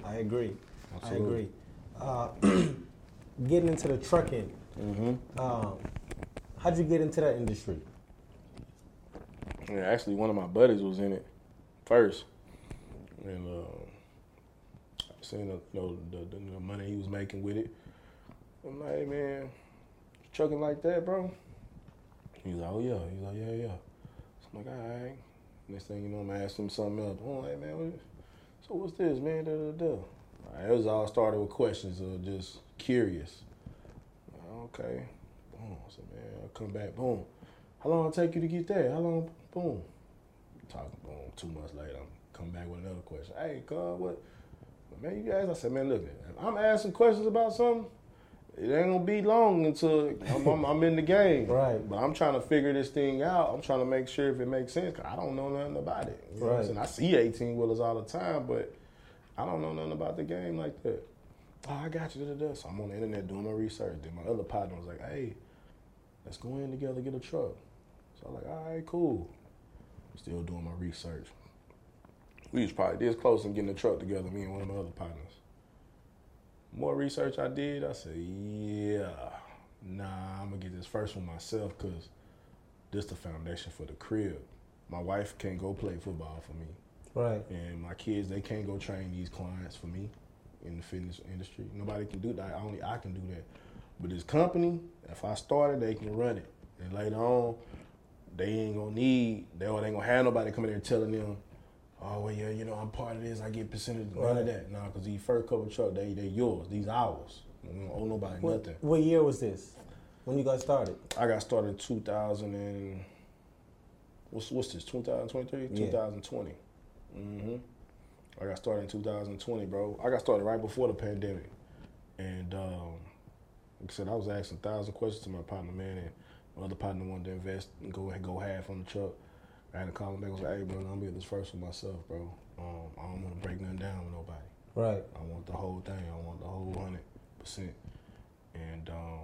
I agree. Absolutely. I agree. Uh, getting into the trucking, Mm-hmm. um, how'd you get into that industry? Yeah, actually, one of my buddies was in it first, and uh, I seen the, you know, the, the, the money he was making with it. I'm like, hey, man, trucking like that, bro? He's like, oh yeah. He's like, yeah, yeah. So I'm like, all right. Next thing you know, I'm asking him something else. I'm like, man, what, so what's this, man? Da, da, da. Right, it was all started with questions of just curious. Okay. Boom. So man, I'll come back. Boom. How long it take you to get there? How long? Boom. Talking. Boom. Two months later, I'm come back with another question. Hey, God, what? Man, you guys. I said, man, look, I'm asking questions about something. It ain't gonna be long until I'm, I'm, I'm in the game. Right. But I'm trying to figure this thing out. I'm trying to make sure if it makes sense. Cause I don't know nothing about it. You know what I'm Right. saying? I see 18 wheelers all the time, but I don't know nothing about the game like that. Oh, I got you. Da, da, da. So I'm on the internet doing my research. Then my other partner was like, hey, let's go in together get a truck. So I'm like, all right, cool. Still doing my research. We was probably this close in getting a truck together, me and one of my other partners. More research I did, I said, yeah, nah, I'm gonna get this first one myself because this the foundation for the crib. My wife can't go play football for me. Right. And my kids, they can't go train these clients for me in the fitness industry. Nobody can do that. Only I can do that. But this company, if I started, they can run it. And later on, they ain't gonna need, they ain't gonna have nobody coming there telling them, oh, well, yeah, you know, I'm part of this, I get percentage, none of that. Nah, because these first couple truck, they, they yours, these ours. We don't owe nobody What, nothing. what year was this? When you got started? I got started in 2000 and, what's, what's this, 2023? Yeah. 2020. hmm I got started in 2020, bro. I got started right before the pandemic. And um, like I said, I was asking a thousand questions to my partner, man, and my other partner wanted to invest and go go half on the truck. I had to call him back and say, hey, bro, I'm gonna be at this first for myself, bro. Um, I don't want to break nothing down with nobody. Right. I want the whole thing. I want the whole hundred percent. And um,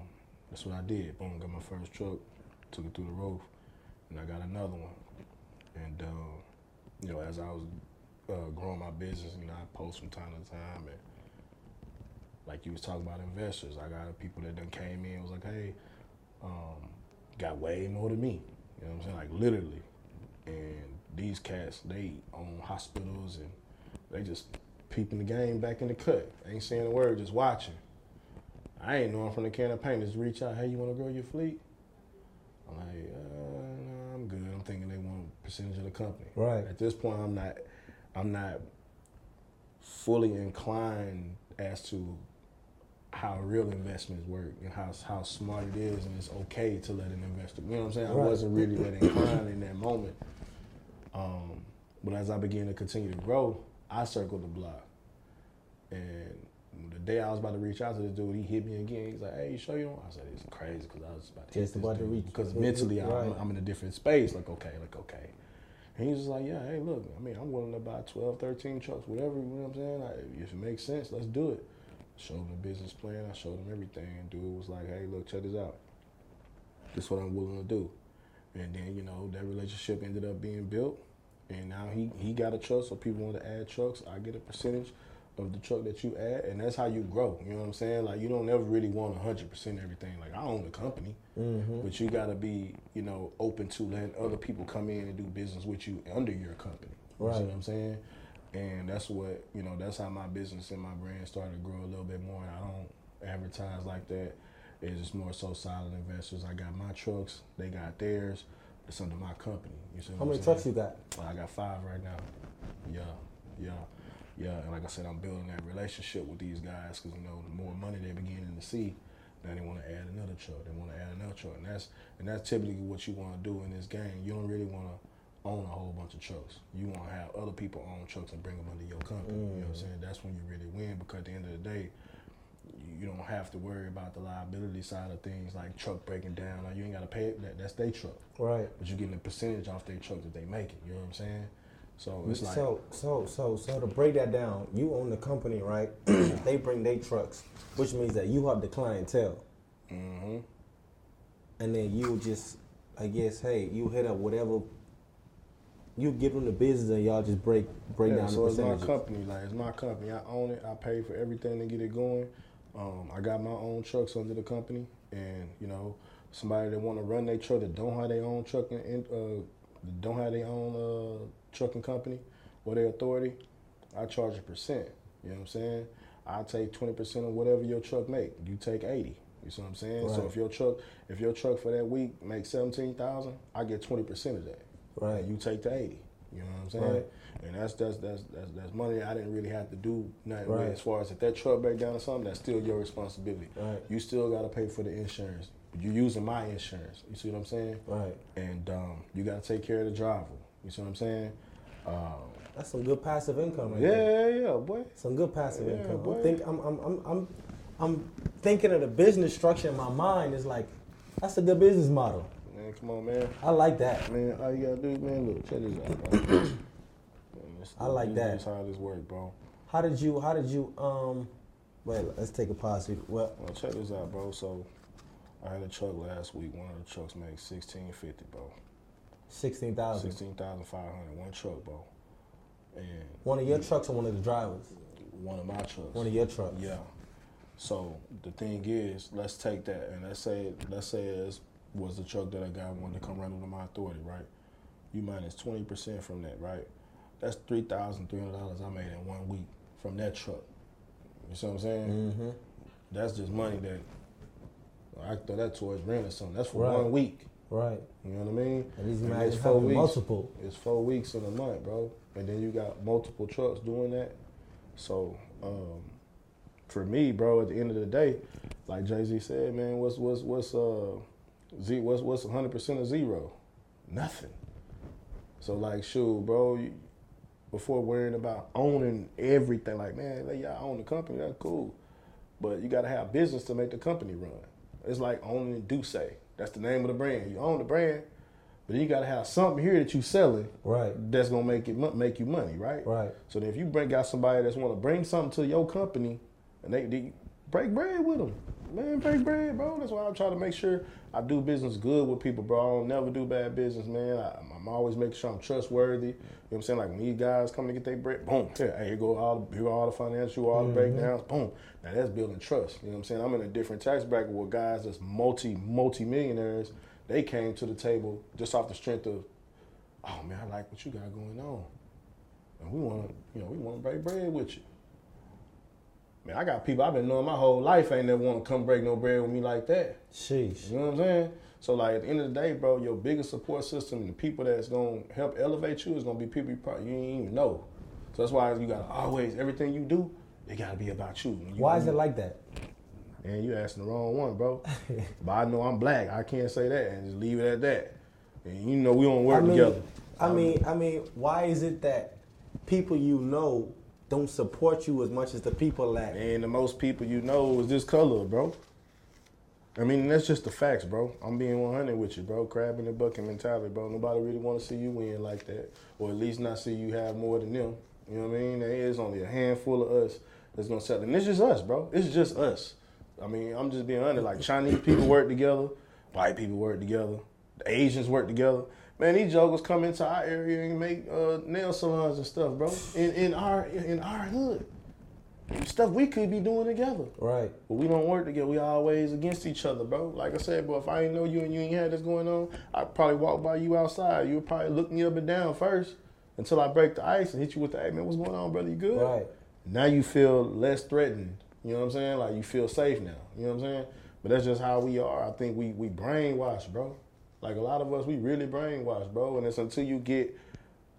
that's what I did. Boom, got my first truck, took it through the roof, and I got another one. And uh, you know, as I was uh, growing my business, you know, I post from time to time, and like you was talking about investors, I got people that done came in, was like, hey, um, got way more than me. You know what I'm saying? Like literally. And these cats, they own hospitals and they just peeping the game back in the cut. Ain't saying a word, just watching. I ain't knowing from the can of paint. Just reach out, hey, you want to grow your fleet? I'm like, uh, no, I'm good. I'm thinking they want a percentage of the company. Right. At this point, I'm not, I'm not fully inclined as to how real investments work and how how smart it is, and it's okay to let an investor. You know what I'm saying? I wasn't really that inclined in that moment. Um, but as I began to continue to grow, I circled the block, and the day I was about to reach out to this dude, he hit me again. He's like, "Hey, you sure you don't?" I said, "It's crazy because I was about to Just about to reach- because mentally I'm, right. I'm in a different space. Like, okay, like okay." And he was just like, yeah, hey, look, I mean, I'm willing to buy 12, 13 trucks, whatever, you know what I'm saying? I, if it makes sense, let's do it. Showed him the business plan, I showed him everything, dude was like, hey, look, check this out. This is what I'm willing to do. And then, you know, that relationship ended up being built, and now he, he got a truck, so people want to add trucks. I get a percentage of the truck that you add, and that's how you grow, you know what I'm saying? Like, you don't ever really want 100% everything. Like, I own the company. Mm-hmm. But you got to be, you know, open to letting other people come in and do business with you under your company. You Right. see what I'm saying? And that's what, you know, that's how my business and my brand started to grow a little bit more. And I don't advertise like that. It's just more so solid investors. I got my trucks, they got theirs. It's under my company. You see what How I'm many trucks you got? I got five right now. Yeah, yeah, yeah. And like I said, I'm building that relationship with these guys because you know the more money they're beginning to see, now they want to add another truck. They want to add another truck, and that's and that's typically what you want to do in this game. You don't really want to own a whole bunch of trucks. You want to have other people own trucks and bring them under your company. You know what I'm saying? That's when you really win because at the end of the day. You don't have to worry about the liability side of things like truck breaking down. Or you ain't got to pay it. That, that's their truck Right. but you're getting a percentage off their truck that they make it. You know what I'm saying? So it's like so so so so to break that down, you own the company, right? they bring their trucks, which means that you have the clientele, hmm and then you just, I guess, hey, you hit up whatever. You give them the business, and y'all just break break yeah, down so the it's my company. Like it's my company. I own it. I pay for everything to get it going. Um, I got my own trucks under the company, and you know, somebody that want to run their truck that don't have their own trucking, in- uh, don't have their own uh, trucking company or their authority, I charge a percent. You know what I'm saying? I take twenty percent of whatever your truck make. You take eighty. You see what I'm saying? So if your truck, if your truck for that week makes seventeen thousand, I get twenty percent of that. Right. You take the eighty. You know what I'm saying? Right. And that's that's that's that's that's money I didn't really have to do nothing Right. with. As far as if that truck break down or something, that's still your responsibility. Right. You still got to pay for the insurance. You're using my insurance. You see what I'm saying? Right. And um, you got to take care of the driver. You see what I'm saying? Um, That's some good passive income, right yeah, there. yeah, yeah, boy. Some good passive Yeah, income. boy. I'm think I'm I'm I'm I'm I'm thinking of the business structure in my mind is like that's a good business model. Man, come on, man. I like that. Man, all you gotta do, man, look, check this out, bro. Man, this- I like this that. is how this work, bro. How did you how did you um wait, let's take a pause. here. Well, Well, check this out, bro. So, I had a truck last week. One of the trucks made sixteen fifty, bro. sixteen thousand. Sixteen thousand five hundred. One truck, bro. And One of your trucks or one of the drivers? one of my trucks. One of your trucks. Yeah. So the thing is, let's take that and let's say let's say it was the truck that I got wanted to come run under my authority, right? You minus minus twenty percent from that, right? That's three thousand three hundred dollars I made in one week from that truck. You see what I'm saying? Mm-hmm. That's just money that I throw that towards rent or something. That's for Right. one week. Right. You know what I mean? And these And it's four weeks. multiple. It's four weeks in a month, bro. And then you got multiple trucks doing that. So, um, for me, bro, at the end of the day, like Jay Z said, man, what's what's what's uh Z what's what's hundred percent of zero? Nothing. So like shoot, bro, you, before worrying about owning everything, like, man, like, y'all own the company, that's cool. But you gotta have business to make the company run. It's like owning Duce. That's the name of the brand. You own the brand, but then you gotta have something here that you selling Right. that's gonna make it make you money, right? Right. So then if you bring out somebody that's want to bring something to your company, and they, they break bread with them, man, break bread, bro. That's why I'm trying to make sure I do business good with people, bro. I don't never do bad business, man. I, I'm always making sure I'm trustworthy. You know what I'm saying? Like when these guys come to get their bread, boom, Yeah, hey, here go all the, here go all the financial, all the mm-hmm. breakdowns, boom. Now that's building trust. You know what I'm saying? I'm in a different tax bracket with guys that's multi multi millionaires. They came to the table just off the strength of, oh man, I like what you got going on and we want to, you know, we want to break bread with you. Man, I got people I've been knowing my whole life ain't never want to come break no bread with me like that. Sheesh. You know what I'm saying? So like at the end of the day, bro, your biggest support system and the people that's gonna help elevate you is gonna be people you probably you ain't even know. So that's why you gotta always everything you do, it gotta be about you. You Why is it like that? Man, you asking the wrong one, bro. but I know I'm black. I can't say that and just leave it at that. And you know we don't work I mean, together. I mean, I mean, why is it that people you know don't support you as much as the people that? And the most people you know is this color, bro. I mean, that's just the facts, bro. I'm being 100 with you, bro. Crab in the bucket mentality, bro. Nobody really want to see you win like that, or at least not see you have more than them. You know what I mean? There is only a handful of us that's gonna sell, and it's just us, bro. It's just us. I mean, I'm just being honest. Like Chinese people work together, white people work together, the Asians work together. Man, these jokers come into our area and make uh, nail salons and stuff, bro. In in our in our hood, stuff we could be doing together. Right. But we don't work together. We always against each other, bro. Like I said, bro, if I ain't know you and you ain't had this going on, I'd probably walk by you outside. You would probably look me up and down first until I break the ice and hit you with the, hey man, what's going on, brother? You good? Right. Now you feel less threatened. You know what I'm saying? Like you feel safe now. You know what I'm saying? But that's just how we are. I think we we brainwashed, bro. Like a lot of us, we really brainwashed, bro. And it's until you get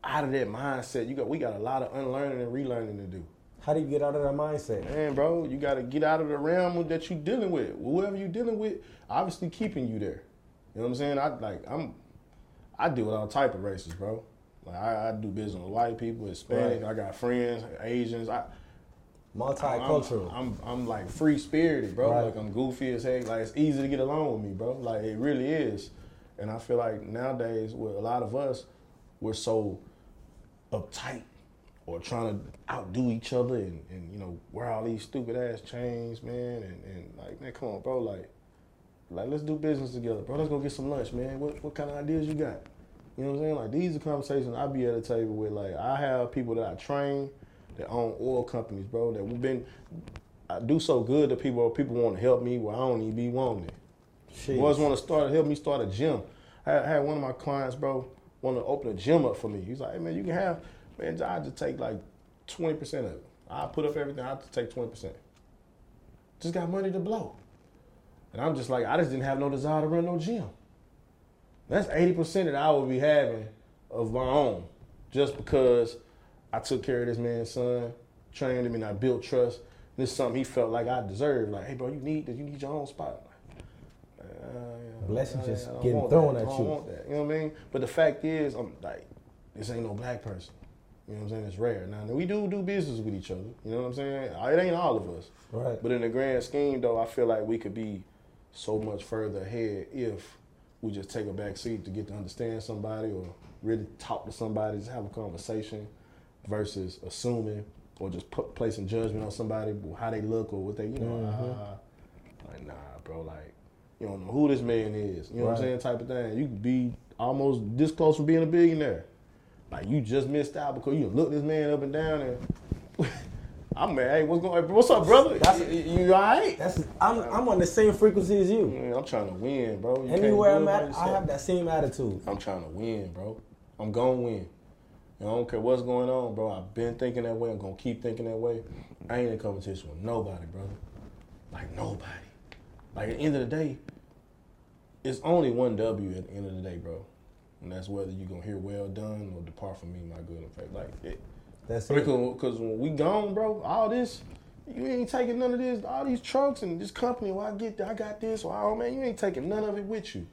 out of that mindset, you got we got a lot of unlearning and relearning to do. How do you get out of that mindset? Man, bro, you got to get out of the realm that you're dealing with. Whoever you're dealing with, obviously keeping you there. You know what I'm saying? I like I'm, I deal with all type of races, bro. Like I, I do business with white people, Hispanic. Right. I got friends, Asians. I Multicultural. I'm, I'm, I'm like free spirited, bro. Right. Like I'm goofy as heck. Like it's easy to get along with me, bro. Like it really is. And I feel like nowadays, with a lot of us, we're so uptight or trying to outdo each other and, and you know wear all these stupid ass chains, man. And, and like, man, come on, bro. Like, like let's do business together, bro. Let's go get some lunch, man. What what kind of ideas you got? You know what I'm saying? Like these are conversations I be at a table with. Like I have people that I train that own oil companies, bro. That we've been. I do so good that people people want to help me where I don't even be wanting Sheesh. Boys want to start help me start a gym. I had, one of my clients, bro, want to open a gym up for me. He's like, hey man, you can have, man, I just take like twenty percent of it. I put up everything. I to take twenty percent. Just got money to blow, and I'm just like, I just didn't have no desire to run no gym. That's eighty percent that I would be having of my own, just because I took care of this man's son, trained him, and I built trust. This is something he felt like I deserved. Like, hey, bro, you need this. You need your own spot. Uh, Blessings just getting thrown that. at you. that. You know what I mean? But the fact is, I'm like, this ain't no black person. You know what I'm saying? It's rare. Now, we do do business with each other. You know what I'm saying? It ain't all of us. Right. But in the grand scheme, though, I feel like we could be so much further ahead if we just take a back seat to get to understand somebody or really talk to somebody, just have a conversation versus assuming or just put, placing judgment on somebody, how they look or what they, you know, uh, like, nah, bro, like, you don't know who this man is. You know what I'm saying? Type of thing. You could be almost this close from being a billionaire. Like, you just missed out because you look this man up and down and. I'm mad. Hey, what's going? What's up, brother? That's- you, you all right? That's I'm I'm on the same frequency as you. Man, I'm trying to win, bro. You Anywhere I'm at, I have that same attitude. I'm trying to win, bro. I'm gonna win. I don't care what's going on, bro. I've been thinking that way. I'm gonna keep thinking that way. I ain't in competition with nobody, brother. Like nobody. Like at the end of the day, it's only one W at the end of the day, bro. And that's whether you're gonna hear well done or depart from me, my good and faith. Like it, That's it. because when we gone, bro, all this, you ain't taking none of this, all these trucks and this company. Well, I get, I got this. Or oh man, you ain't taking none of it with you.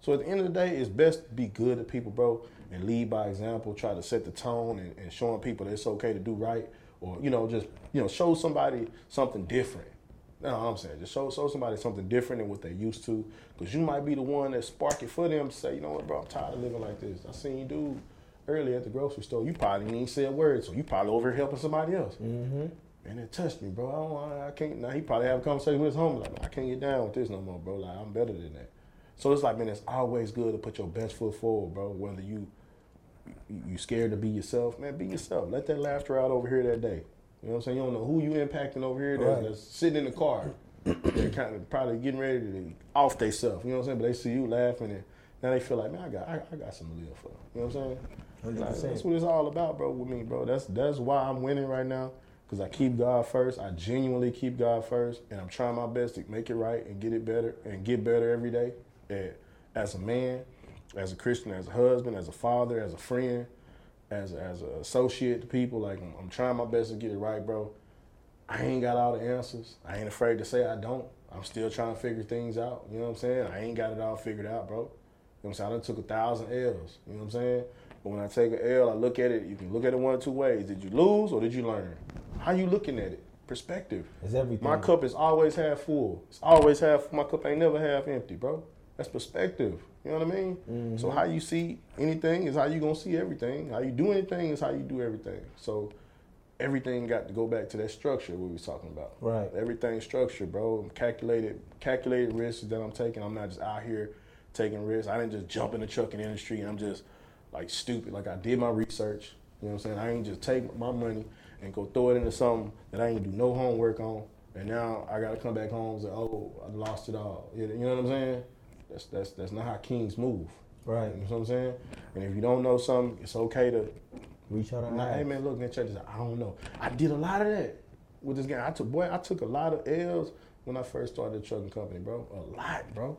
So at the end of the day, it's best to be good to people, bro, and lead by example. Try to set the tone and, and showing people that it's okay to do right, or you know, just you know, show somebody something different. No, I'm saying just show show somebody something different than what they used to, because you might be the one that spark it for them to say, you know what, bro, I'm tired of living like this. I seen you dude earlier at the grocery store. You probably didn't even say a word, so you probably over here helping somebody else. Mm-hmm. And it touched me, bro. I don't, I can't. Now he probably have a conversation with his homie like, I can't get down with this no more, bro. Like I'm better than that. So it's like, man, it's always good to put your best foot forward, bro. Whether you you you scared to be yourself, man, be yourself. Let that laughter out over here that day. You know what I'm saying? You don't know who you impacting over here that's, Right. that's sitting in the car. They're kind of probably getting ready to off they self. You know what I'm saying? But they see you laughing and now they feel like, man, I got I, I got something to live for. You know what I'm saying? Like, that's what it's all about, bro, with me, bro. That's that's why I'm winning right now. Cause I keep God first. I genuinely keep God first, and I'm trying my best to make it right and get it better and get better every day. And as a man, as a Christian, as a husband, as a father, as a friend, as as an associate to people, like I'm, I'm trying my best to get it right, bro. I ain't got all the answers. I ain't afraid to say I don't. I'm still trying to figure things out. You know what I'm saying? I ain't got it all figured out, bro. You know what I'm saying? I done took a thousand L's. You know what I'm saying? But when I take an L, I look at it, you can look at it one of two ways. Did you lose or did you learn? How you looking at it? Perspective. It's everything. My cup is always half full. It's always half my cup ain't never half empty, bro. That's perspective. You know what I mean? So mm-hmm. how you see anything is how you gonna see everything. How you do anything is how you do everything. So everything got to go back to that structure we was talking about. Right. Everything structured, bro. Calculated calculated risks that I'm taking. I'm not just out here taking risks. I didn't just jump in the trucking industry and I'm just like stupid. Like I did my research. You know what I'm saying? I ain't just take my money and go throw it into something that I ain't do no homework on. And now I gotta come back home and say, oh, I lost it all. You know what I'm saying? That's that's that's not how kings move. Right. You know what I'm saying? And if you don't know something, it's okay to Reach out and Nah, hey man, look, man, check this out. I don't know. I did a lot of that with this guy. I took boy, I took a lot of L's when I first started the trucking company, bro. A lot, bro.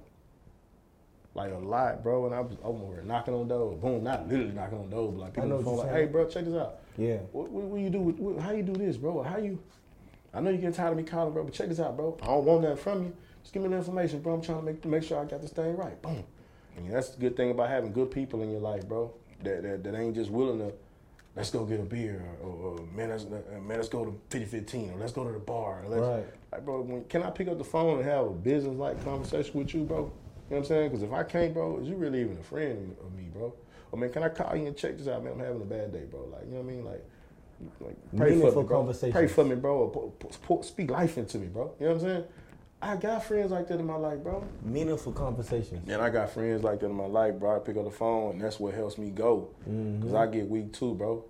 Like a lot, bro. And I was over knocking on doors. Boom, not literally knocking on doors, but like people on the phone, like, hey, bro, check this out. Yeah. What, what, what you do? With, what, how you do this, bro? How you? I know you getting tired of me calling, bro, but check this out, bro. I don't want that from you. Just give me the information, bro. I'm trying to make make sure I got this thing right. Boom. And that's the good thing about having good people in your life, bro. That that, that ain't just willing to let's go get a beer or, or, or, man, let's, uh, man, let's go to 5015 or let's go to the bar. Right. Like, bro, when, can I pick up the phone and have a business like conversation with you, bro? You know what I'm saying? Because if I can't, bro, is you really even a friend of me, bro? I mean, can I call you and check this out, man? I'm having a bad day, bro. Like, you know what I mean? Like, like pray for Meaningful me, bro. Pray for me, bro. Or speak life into me, bro. You know what I'm saying? I got friends like that in my life, bro. Meaningful conversations. And I got friends like that in my life, bro. I pick up the phone, and that's what helps me go. Mm-hmm. Cause I get weak too, bro.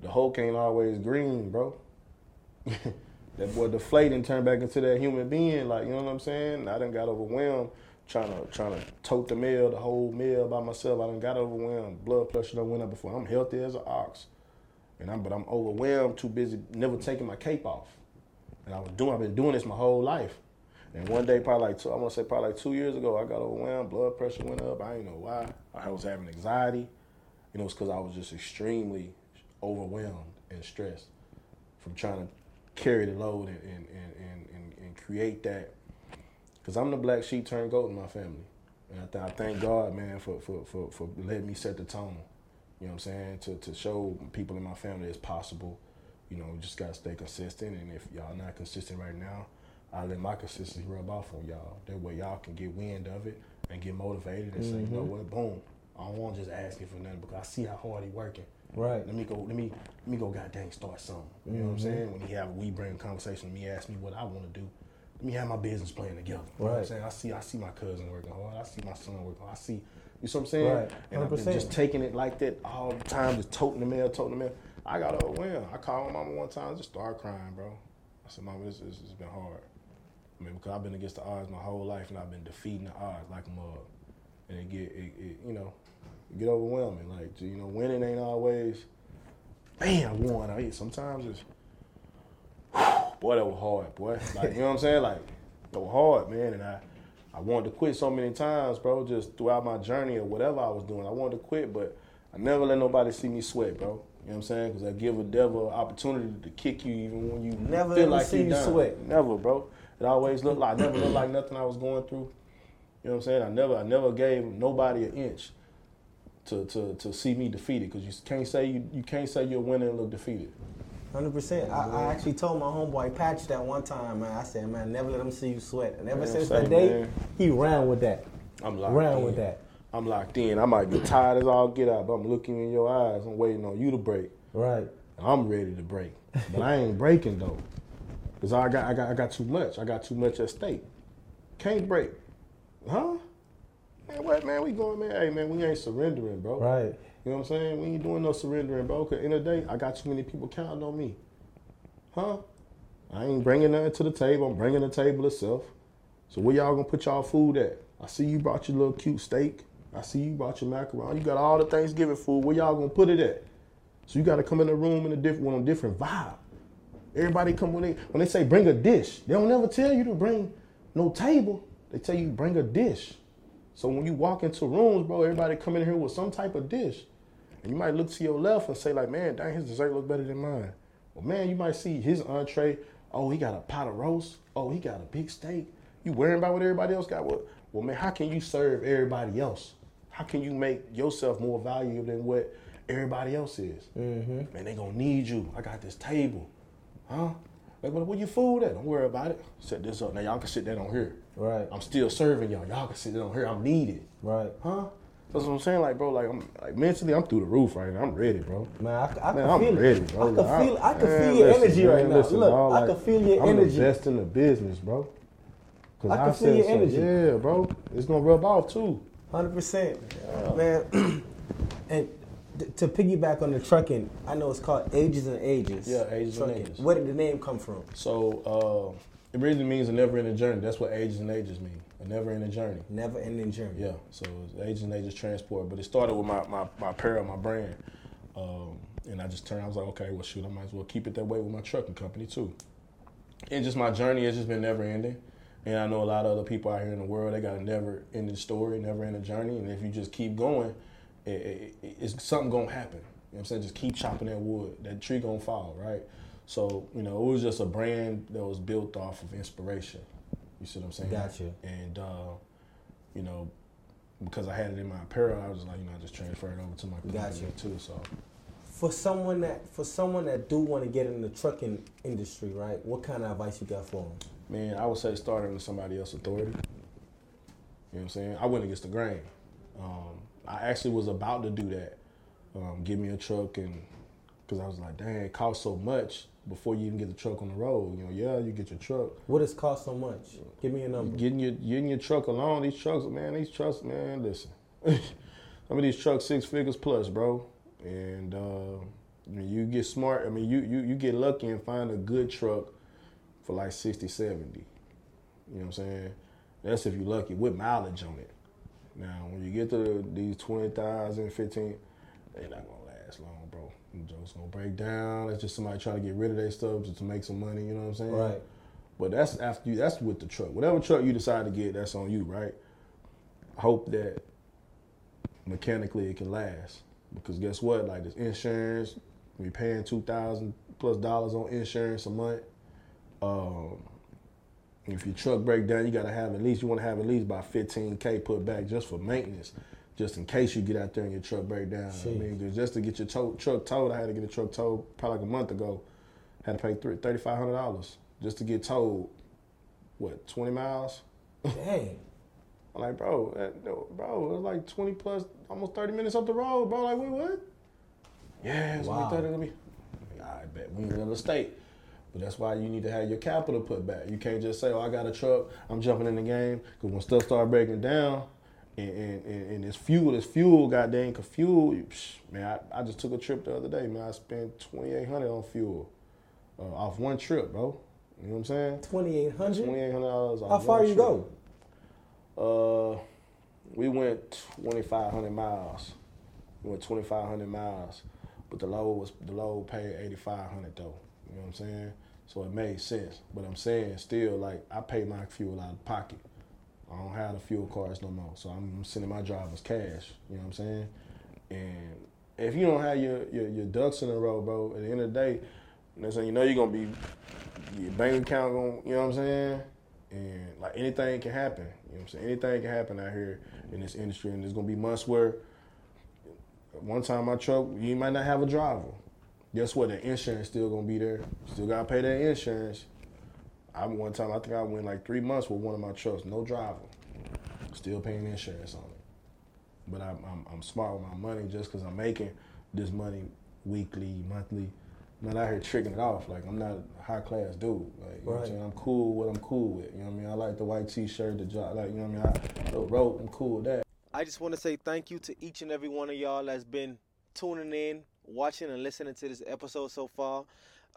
The Hulk ain't always green, bro. that boy deflate and turn back into that human being, like you know what I'm saying. I done got overwhelmed trying to trying to tote the mail, the whole mail by myself. I done got overwhelmed. Blood pressure done went up before. I'm healthy as an ox, and I'm but I'm overwhelmed, too busy, never taking my cape off. And I was doing, I've been doing this my whole life. And one day, probably like two, I want to say probably like two years ago, I got overwhelmed. Blood pressure went up. I didn't know why. I was having anxiety. You know, it's because I was just extremely overwhelmed and stressed from trying to carry the load and and and and, and, create that. Because I'm the black sheep turned goat in my family, and I, th- I thank God, man, for, for for for letting me set the tone. You know what I'm saying? To to show people in my family it's possible. You know, just gotta stay consistent. And if y'all not consistent right now, I let my consistency rub off on y'all. That way y'all can get wind of it and get motivated and say, you know what, boom. I don't want to just asking for nothing because I see how hard he working. Right. Let me go. Let me. Let me go. Goddamn, start something. You know what I'm saying? When he have we bring a conversation, me ask me what I want to do. Let me have my business plan together. You know what I'm Right. saying? I see. I see my cousin working hard. I see my son working. hard. I see. You know what I'm saying? Right. And I've been just taking it like that all the time, just toting the mail, toting the mail. I got overwhelmed. I called my mama one time, just started crying, bro. I said, Mama, this, this has been hard. I mean, because I've been against the odds my whole life, and I've been defeating the odds like a mug. And it get, it, it, you know, it get overwhelming. Like, you know, winning ain't always, bam, I won. I sometimes it's, boy, that was hard, boy. Like, you know what I'm saying? Like, that was hard, man. And I, I wanted to quit so many times, bro, just throughout my journey or whatever I was doing. I wanted to quit, but I never let nobody see me sweat, bro. You know what I'm saying? Because I give a devil opportunity to kick you even when you Never feel like see you you sweat. Never, bro. It always looked like, never looked like nothing I was going through. You know what I'm saying? I never, I never gave nobody an inch to to, to see me defeated because you can't say you, you can't say you're winning and look defeated. Hundred percent. I, I actually told my homeboy Patch that one time, man. I said, man, never let him see you sweat. And ever Man, since that day, man. he ran with that. I'm locked Ran in. with that. I'm locked in. I might be tired as all get out, but I'm looking in your eyes. I'm waiting on you to break. Right. I'm ready to break, but I ain't breaking though, cause I got I got I got too much. I got too much at stake. Can't break, huh? Man, what man? We going, man? Hey, man, we ain't surrendering, bro. Right. You know what I'm saying? We ain't doing no surrendering, bro. Cause in the day, I got too many people counting on me, huh? I ain't bringing nothing to the table. I'm bringing the table itself. So where y'all gonna put y'all food at? I see you brought your little cute steak. I see you brought your macaroni. You got all the Thanksgiving food. Where y'all gonna put it at? So you got to come in the room in a different, on a different vibe. Everybody come when they when they say bring a dish, they don't never tell you to bring no table. They tell you bring a dish. So when you walk into rooms, bro, everybody come in here with some type of dish, and you might look to your left and say like, man, dang, his dessert look better than mine. Well, man, you might see his entree. Oh, he got a pot of roast. Oh, he got a big steak. You worrying about what everybody else got? Well, well, man, how can you serve everybody else? How can you make yourself more valuable than what everybody else is? Mm-hmm. Man, they gonna need you. I got this table. Huh? Like, where, where your food at? Don't worry about it. Set this up. Now y'all can sit that on here. Right. I'm still serving y'all. Y'all can sit that on here. I'm needed. Right. Huh? That's what I'm saying. Like, bro, like I'm like mentally, I'm through the roof right now. I'm ready, bro. Man, I, I Man, can I'm feel ready, it. bro. I can Like, feel. I can man, feel your listen, energy man, right now. listen, Look, dog, I can feel your I'm energy. invest in the business, bro. 'Cause I can feel said your energy. Yeah, bro. It's gonna rub off too. Hundred percent, man. and to piggyback on the trucking, I know it's called Ages and Ages. Yeah, Ages and Ages. Where did the name come from? So uh, it really means a never-ending journey. That's what ages and ages mean. A never-ending journey. Never ending journey. Yeah, so Ages and Ages Transport. But it started with my, my, my apparel, my brand. Um, and I just turned, I was like, okay, well, shoot, I might as well keep it that way with my trucking company too. And just my journey has just been never ending. And I know a lot of other people out here in the world, they got a never ending story, never ending journey. And if you just keep going, it, it, it- it's something gonna happen. You know what I'm saying? Just keep chopping that wood. That tree gonna fall, right? So, you know, it was just a brand that was built off of inspiration. You see what I'm saying? Gotcha. And uh, you know, because I had it in my apparel, I was like, you know, I just transferred it over to my Gotcha. too. So For someone that for someone that do want to get in the trucking industry, right? What kind of advice you got for them? man, I would say start under somebody else's authority. You know what I'm saying? I went against the grain. Um, I actually was about to do that. Um, give me a truck and because I was like, dang, it costs so much before you even get the truck on the road. You know, yeah, you get your truck. What does cost so much? Give me a number. Getting your getting your truck alone, these trucks, man, these trucks, man, listen. I mean, these trucks six figures plus, bro. And uh, I mean, you get smart. I mean, you, you you get lucky and find a good truck for like 60, 70. You know what I'm saying? That's if you're lucky with mileage on it. Now, when you get to the, these 20,000, 15, they're not gonna last long, bro. Jokes gonna break down. It's just somebody trying to get rid of their stuff just to make some money. You know what I'm saying? Right. But that's after you. That's with the truck. Whatever truck you decide to get, that's on you, right? Hope that mechanically it can last. Because guess what? Like this insurance, we paying two thousand plus dollars on insurance a month. Um, if your truck break down, you gotta have at least you want to have at least about fifteen k put back just for maintenance, just in case you get out there and your truck break down. I mean, just to get your tow, truck towed, I had to get a truck towed probably like a month ago. Had to pay thirty five hundred dollars just to get towed. What twenty miles? Dang. I'm like, bro, that, bro, it was like 20 plus, almost 30 minutes up the road, bro. Like, wait, what? Yeah, it's Wow. only 30 to me. I bet we in another state. But that's why you need to have your capital put back. You can't just say, oh, I got a truck, I'm jumping in the game. Because when stuff start breaking down, and, and, and, and it's fuel, it's fuel, goddamn, cause fuel, psh, man, I, I just took a trip the other day, man. I spent 2800 on fuel uh, off one trip, bro. You know what I'm saying? Twenty eight hundred. $2,800 off How far you trip. go? Uh, we went 2,500 miles. We went 2,500 miles, but the load was the load paid 8,500 though. You know what I'm saying? So it made sense. But I'm saying still, like I pay my fuel out of pocket. I don't have the fuel cards no more, so I'm sending my drivers cash. You know what I'm saying? And if you don't have your your, your ducks in a row, bro, at the end of the day, you know? You know you're gonna be your bank account going, you know what I'm saying? And like anything can happen. You know what I'm saying? Anything can happen out here in this industry. And there's gonna be months where one time my truck, you might not have a driver. Guess what? The insurance still gonna be there. Still gotta pay that insurance. I one time I think I went like three months with one of my trucks, no driver, still paying insurance on it. But I'm I'm, I'm smart with my money just because I'm making this money weekly, monthly. I'm not out here tricking it off. Like I'm not a high class dude. Like you know what I'm Right. saying? I'm cool with what I'm cool with. You know what I mean? I like the white t shirt, the job like you know what I mean? I the rope, I'm cool with that. I just want to say thank you to each and every one of y'all that's been tuning in, watching, and listening to this episode so far.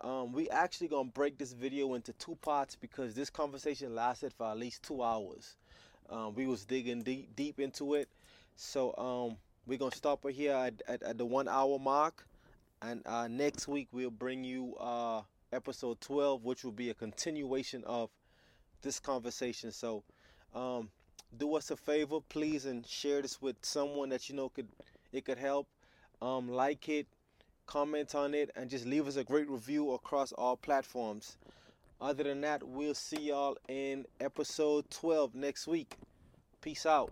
Um, we actually gonna break this video into two parts because this conversation lasted for at least two hours. Um, we was digging deep deep into it, so um, we're gonna stop right here at, at, at the one hour mark, and uh, next week we'll bring you uh, episode twelve, which will be a continuation of this conversation. So. Um, do us a favor, please, and share this with someone that you know could it could help. Um, like it, comment on it, and just leave us a great review across all platforms. Other than that, we'll see y'all in episode 12 next week. Peace out.